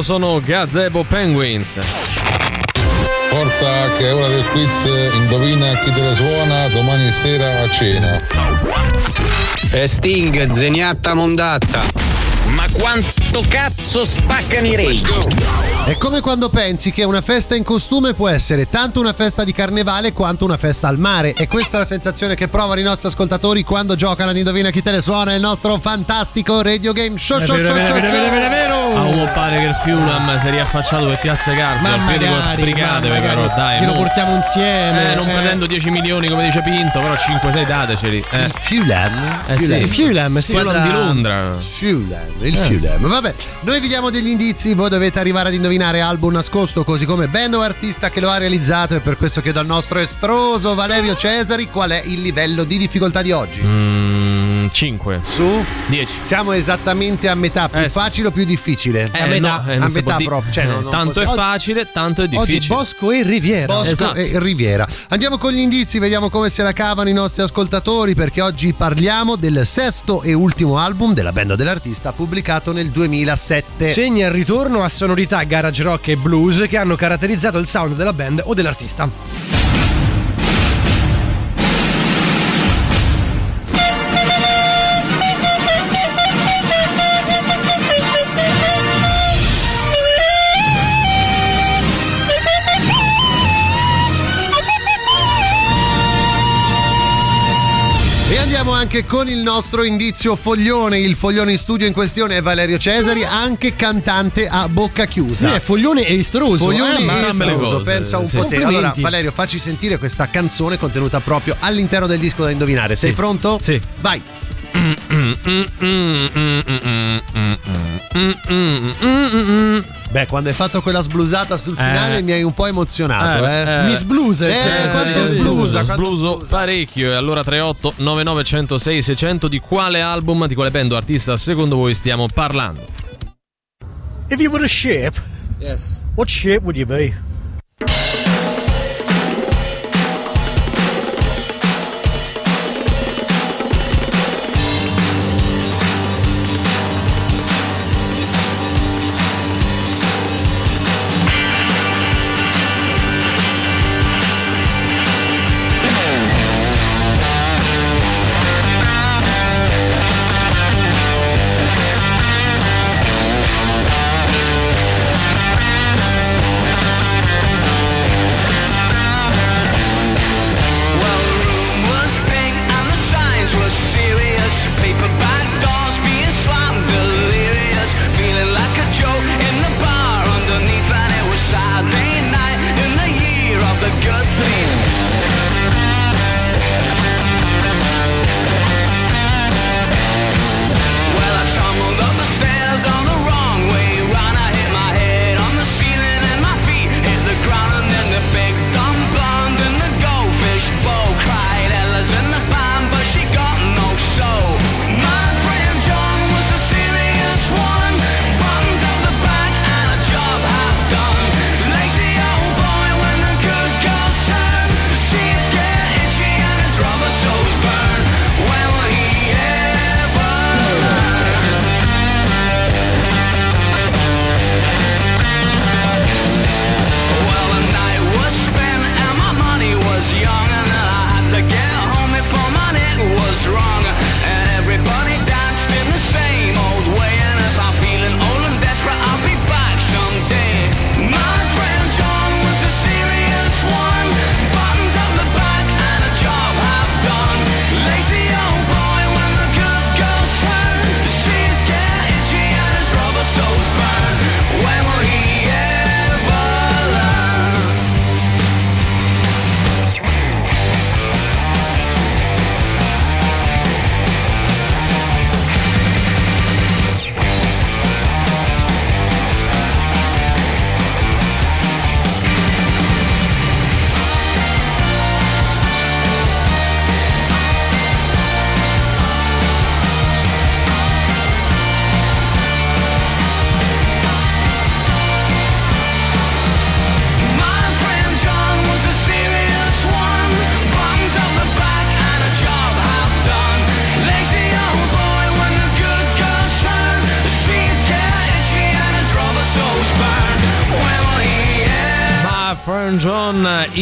Sono Gazebo Penguins. Forza che è ora del quiz, indovina chi te la suona domani sera a cena. E Sting, zeniatta mondatta. Ma quanto cazzo spaccano i rage? È come quando pensi che una festa in costume può essere tanto una festa di carnevale quanto una festa al mare. E questa è la sensazione che provano i nostri ascoltatori quando giocano ad Indovina chi te ne suona il nostro fantastico radio game show. Show, show, show, vero, show. Vero. A uomo pare che il Fulham si è riaffacciato per piazza con magari, sbrigatevi, però, magari. dai. Che lo mo. portiamo insieme. Eh, non Eh. prendendo 10 milioni come dice Pinto, però 5-6 dateceli. Eh. Fulham? Eh sì. Fulham, sì. Fulham di Londra. Fulham. il Eh. Fulham. Vabbè, noi vi diamo degli indizi, voi dovete arrivare ad indovinare album nascosto, così come band o artista che lo ha realizzato e per questo chiedo al nostro estroso Valerio Cesari qual è il livello di difficoltà di oggi. Mm, 5. Su? 10. Siamo esattamente a metà, più Eh, facile o più difficile? Eh, no, eh, a metà di- proprio. Cioè, eh, non tanto è possiamo- facile, tanto è Oggi difficile. Bosco e Riviera. Bosco Esatto. e Riviera. Andiamo con gli indizi, vediamo come se la cavano i nostri ascoltatori perché oggi parliamo del sesto e ultimo album della band o dell'artista pubblicato nel 2007. Segna il ritorno a sonorità garage rock e blues che hanno caratterizzato il sound della band o dell'artista. Anche con il nostro indizio foglione. Il foglione in studio in questione è Valerio Cesari, anche cantante a bocca chiusa. Sì, è foglione e estroso. Foglione eh, e cose, pensa un sì. po' te. Allora, Valerio, facci sentire questa canzone contenuta proprio all'interno del disco da indovinare. Sei pronto? Sì. Vai. Beh, quando hai fatto quella sblusata sul finale Eh. mi hai un po' emozionato, eh. Eh, eh. Mi sblusa. Eh, cioè, quanto Eh, sblusa, quanto sbluso parecchio. E allora 38 99 106 600 di quale album, di quale band o artista secondo voi stiamo parlando? If you were a shape, Yes. what shape would you be?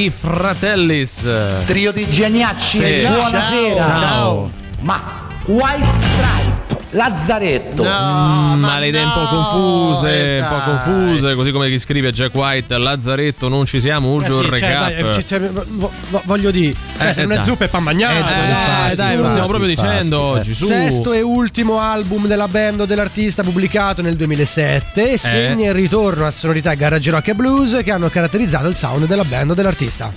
I fratellis. Trio di geniacci, Sì. buonasera. Ciao. Ma White Stripe, Lazzaretto. Mm, ma le idee un po' confuse, eh, un po' confuse, così come chi scrive Jack White, Lazzaretto, non ci siamo, urge un Eh sì, cioè, recap. dai, eh, cioè, vo- voglio dire, cioè, Eh, se eh, non è zuppa è pan bagnato. Eh, dai, infatti, dai, lo stiamo proprio dicendo oggi, su. Sesto e ultimo album della band o dell'artista pubblicato nel 2007 e segna il ritorno a sonorità garage rock e blues che hanno caratterizzato il sound della band o dell'artista.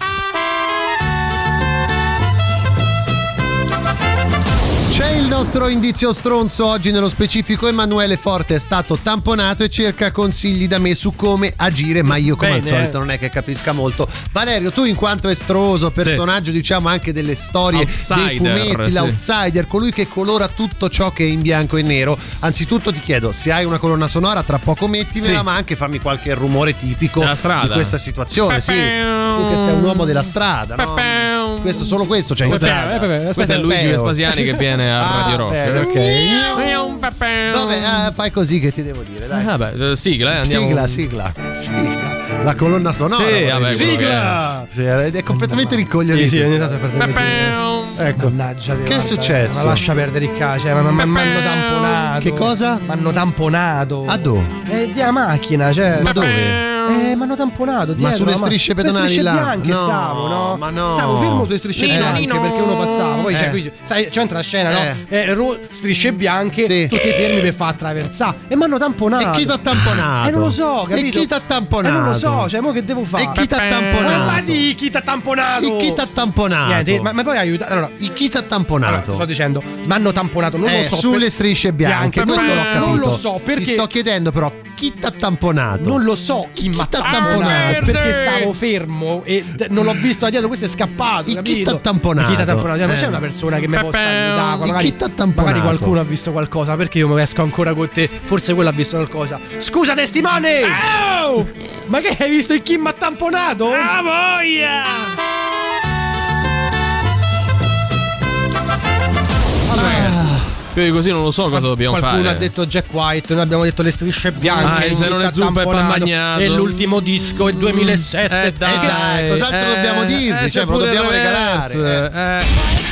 C'è il nostro indizio stronzo oggi nello specifico Emanuele Forte è stato tamponato e cerca consigli da me su come agire ma io come al Bene. solito non è che capisca molto Valerio tu in quanto estroso personaggio diciamo anche delle storie Outsider, dei fumetti sì. l'outsider colui che colora tutto ciò che è in bianco e nero anzitutto ti chiedo se hai una colonna sonora tra poco mettimela Sì. ma anche fammi qualche rumore tipico di questa situazione sì tu che sei un uomo della strada no? questo solo questo c'è in Questo è- strada eh, vabbè, questo è Questo Luigi. Vespasiani che viene a Radio Rock. bene, ok. Vabbè, eh, fai così che ti devo dire, dai. Ah, vabbè, eh, sigla, eh, andiamo. Sigla, sigla, sigla. La colonna sonora. Sì, vabbè, quello Sì, è completamente ricoglionito. Sì, sì, ogni tanto perfettamente Ecco. Mannaggia, Che è successo? Ma lascia perdere il cace, ma mi hanno tamponato. Che cosa? Mi hanno tamponato. A dove? Eh, di la macchina, cioè. Ma dove? Eh, mi hanno tamponato dietro, sulle ma- strisce sulle pedonali strisce là? bianche No, stavo, no? ma no. Stavo fermo sulle strisce Nino, bianche Nino. perché uno passava. Poi c'è Eh. qui, sai, c'è entra la scena, Eh. no? Eh, ro- strisce bianche, Sì. tutti fermi per far attraversare. E mi hanno tamponato. E chi t'ha tamponato? Eh, non lo so, E capito? chi t'ha tamponato? Eh, non lo so, cioè, mo che devo fare? E chi t'ha tamponato? Ma di chi t'ha tamponato? E chi t'ha tamponato? Niente, ma, ma poi aiuta. Allora, chi t'ha tamponato? sto dicendo, mi hanno tamponato, non Eh, lo so. sulle per- strisce bianche, bianche, questo l'ho non- capito. Non lo so perché. Ti sto chiedendo però chi t'ha tamponato? Non lo so chi mi ha t'ha tamponato tamponato? perché stavo fermo e non l'ho visto da dietro, questo è scappato. chi capito? t'ha tamponato? Chi t'ha tamponato? Ma Eh. c'è una persona che mi possa aiutare? E Magari, chi t'ha tamponato? magari qualcuno ha visto qualcosa perché io mi esco ancora con te. Forse quello ha visto qualcosa. Scusa, testimone! Ma che hai visto il chi mi ha tamponato? Ah, Ragazzi, più di così non lo so cosa dobbiamo Qualcuno fare. ha detto Jack White, noi abbiamo detto le strisce bianche. Ah, e se non è zuppa tamponato, bagnato. E l'ultimo disco è 2007. Eh, dai, che- dai, cos'altro eh, dobbiamo dirvi? eh, Cioè, lo dobbiamo regalare, eh.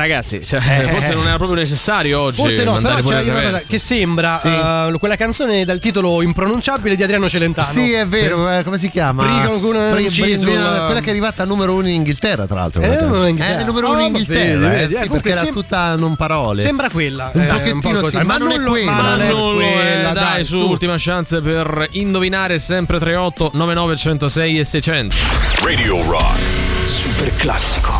Ragazzi, cioè, forse non era proprio necessario oggi Forse no, però c'è il una cosa che sembra Sì. eh, quella canzone dal titolo impronunciabile di Adriano Celentano. Sì, è vero, eh, come si chiama? Bri- eh. quella che è arrivata al numero uno in Inghilterra, tra l'altro. Eh, guarda. numero uno in Inghilterra. Eh, numero uno Oh, in ma Inghilterra, vedi, eh, sì, eh, comunque perché era tutta non parole. Sembra quella. Un eh, pochettino po' sì, ma non è lo- quella. Ma non è è, dai, su. ultima chance per indovinare sempre 38 99 106 e 600. Radio Rock. Super classico.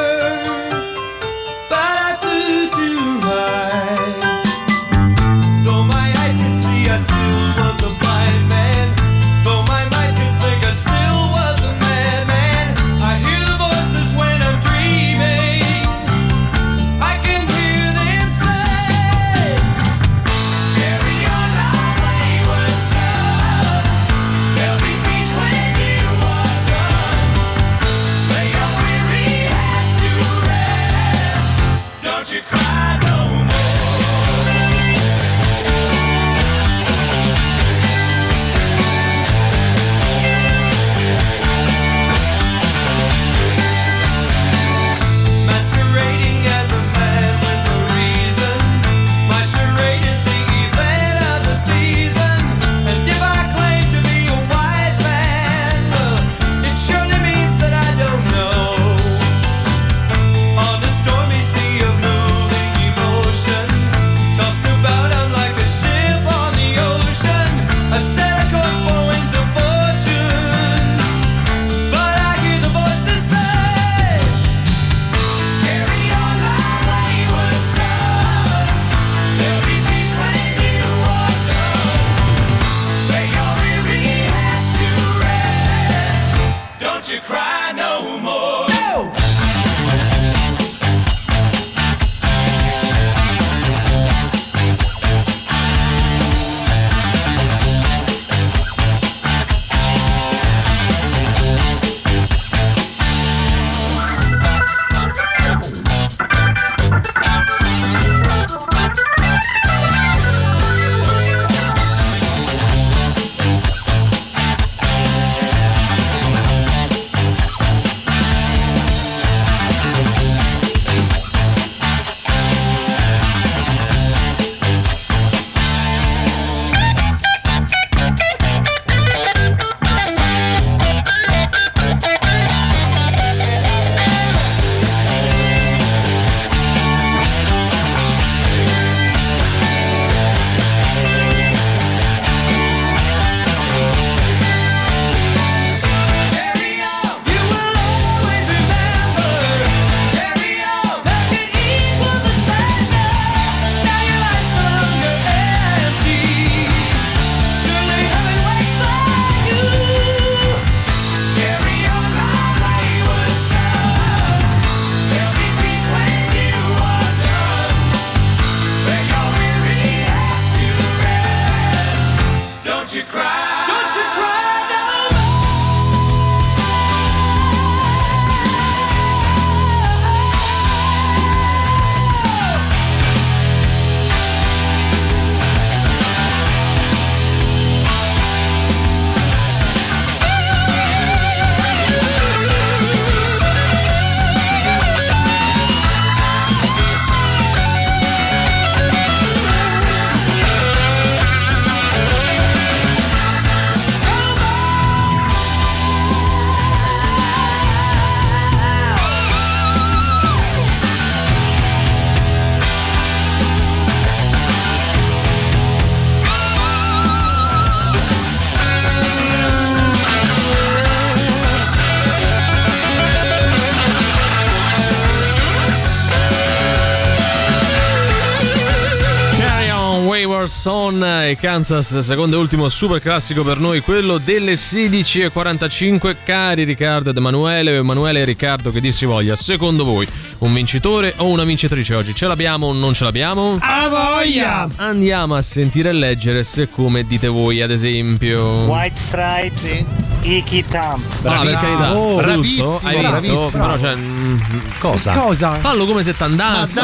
Kansas, secondo e ultimo super classico per noi, quello delle 16.45. Cari Riccardo ed Emanuele, o Emanuele e Riccardo, che dir si voglia, secondo voi un vincitore o una vincitrice oggi? Ce l'abbiamo o non ce l'abbiamo? A voglia! Andiamo a sentire e leggere se come dite voi, ad esempio. White Stripes, Iki Thump. Ah, per carità, Oh, bravissimo, hai vinto, bravissimo. però cioè, mm, Cosa? Cosa? fallo come se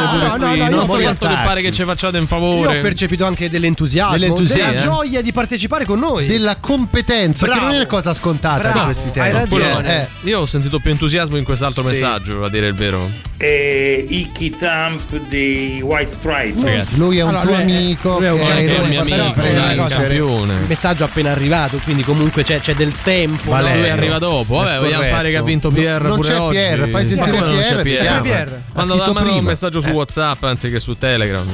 pure no, no, no, io non sto fatto che pare che ci facciate un Io favore. ho percepito anche dell'entusiasmo, Dell'entusiasmo. della gioia di partecipare con noi. Della competenza, che Bravo. non è una cosa scontata Bravo, di questi hai tempi. ragione. Eh, Io ho sentito più entusiasmo in quest'altro Sì. messaggio, a dire il vero. e Icky Thump di White Stripes. Ragazzi, lui è un Allora, tuo è- amico lui è un- che hai che è il dovuto mio amico, una cosa. campione. Il messaggio appena arrivato, quindi comunque c'è, c'è del tempo tempo. No? Lui arriva dopo. Vabbè, vogliamo fare che ha vinto Pierre non pure c'è oggi. Pier, fai sentire Pierre? Pier. Pier. Pier. Manda un messaggio su eh. WhatsApp anziché su Telegram.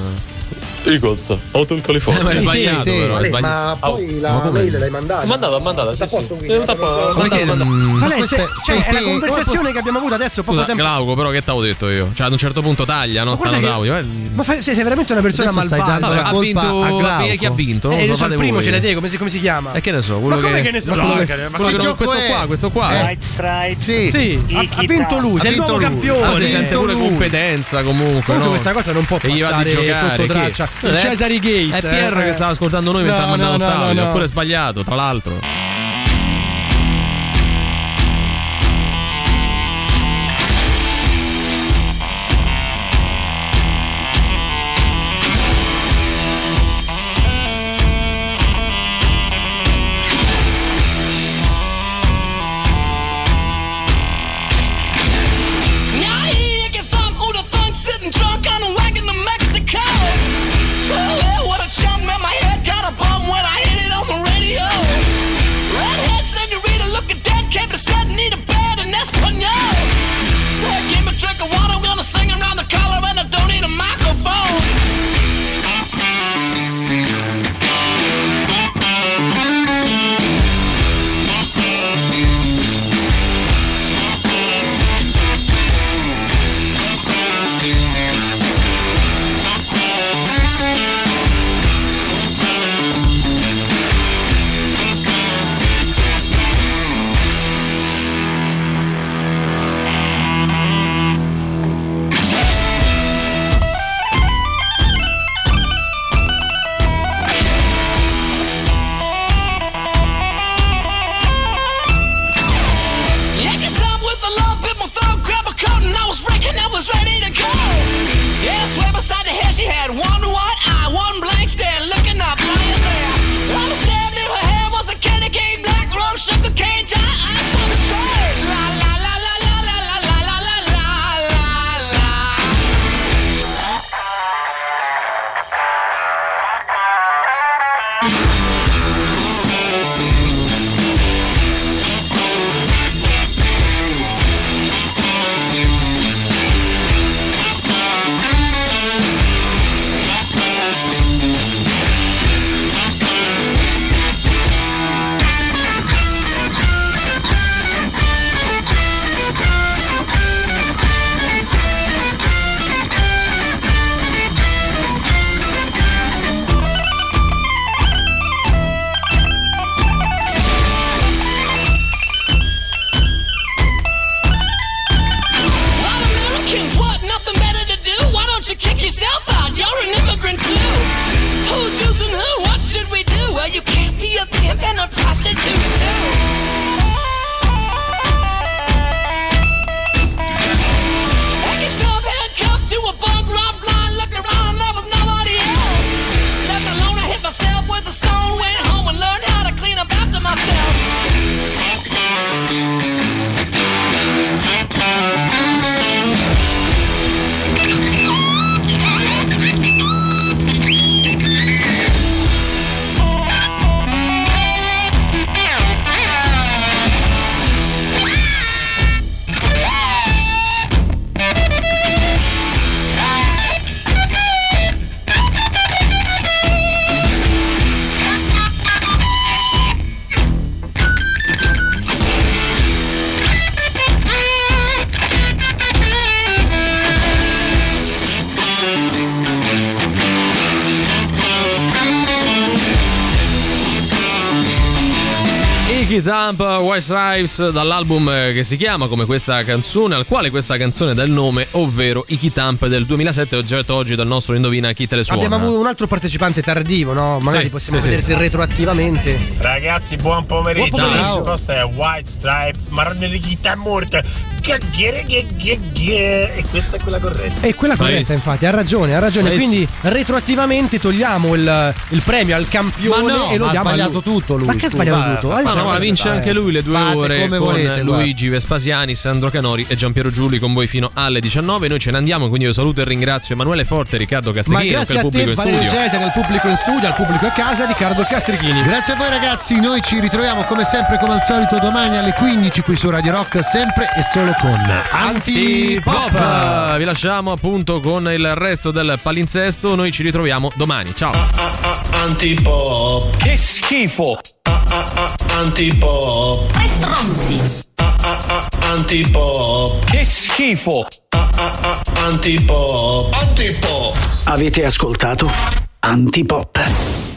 Eagles, Hotel Eh, California. ma è sbagliato, te. però. è sbagliato. ma poi la Ma mail l'hai mandata? Ho mandato, sì, sì. Sì, non mandato. mm, Vale, Questa se- è- cioè, sei è la conversazione che abbiamo avuto adesso poco Scusa, tempo Glauco, però che t'avevo detto io? Cioè, ad un certo punto taglia, no? Sta Guarda che- d'audio. eh. Ma fai- sei, sei veramente una persona Adesso stai malvagia. dando Vabbè, la ha colpa vinto a Glauco. chi ha vinto? Non Eh, lo io so il primo, ce l'hai te, come si, come si chiama? E che ne so, quello Ma come che, che ne so? ma quello non- questo qua, questo qua. Eh. Sì. Sì, ha, ha vinto lui, Ha sei il nuovo campione. Ah, Sì. sente vinto pure lui. competenza comunque. Comunque no? questa cosa non può E passare sotto traccia. Eh, Cesari Gate. È Pierre eh. che stava ascoltando noi mentre No, ha mandato no, no, no. Oppure è sbagliato, tra l'altro. White Stripes dall'album eh, che si chiama come questa canzone, al quale questa canzone dà il nome, ovvero Iggy Thump del 2007, oggetto oggi dal nostro Indovina chi te le suona. Abbiamo avuto un altro partecipante tardivo, no? Magari Sì, possiamo sì, sì. vedersi retroattivamente. Ragazzi, buon pomeriggio. Buon pomeriggio. Questa è White Stripes, marrone di chitarra morta. Che- che- che- che- che- E questa è quella corretta. È quella corretta, Bravissimo. infatti, ha ragione, ha ragione. Bravissimo. Quindi retroattivamente togliamo il, il premio al campione Ma no, e lo ma ha diamo a sbagliato lui. tutto lui, Ma che ha sbagliato Va, tutto? Ah, Ma no, ma vince dai. anche lui le due Fate ore come con volete, Luigi Vespasiani, Sandro Canori e Giampiero Giuli con voi fino alle 19. Noi ce ne andiamo, quindi io saluto e ringrazio Emanuele Forte, Riccardo Ma è grazie il pubblico te, in Valerio studio. Cesare, al pubblico in studio, al pubblico a casa, Riccardo Castrichini. Grazie a voi ragazzi, noi ci ritroviamo come sempre, come al solito, domani alle 15 qui su Radio Rock, sempre e solo con Antipop. Vi lasciamo appunto con il resto del palinsesto. Noi ci ritroviamo domani. Ciao! Antipop. Che schifo! Antipop. Tre stronzi! Antipop. Che schifo! Antipop. Antipop. Avete ascoltato Antipop.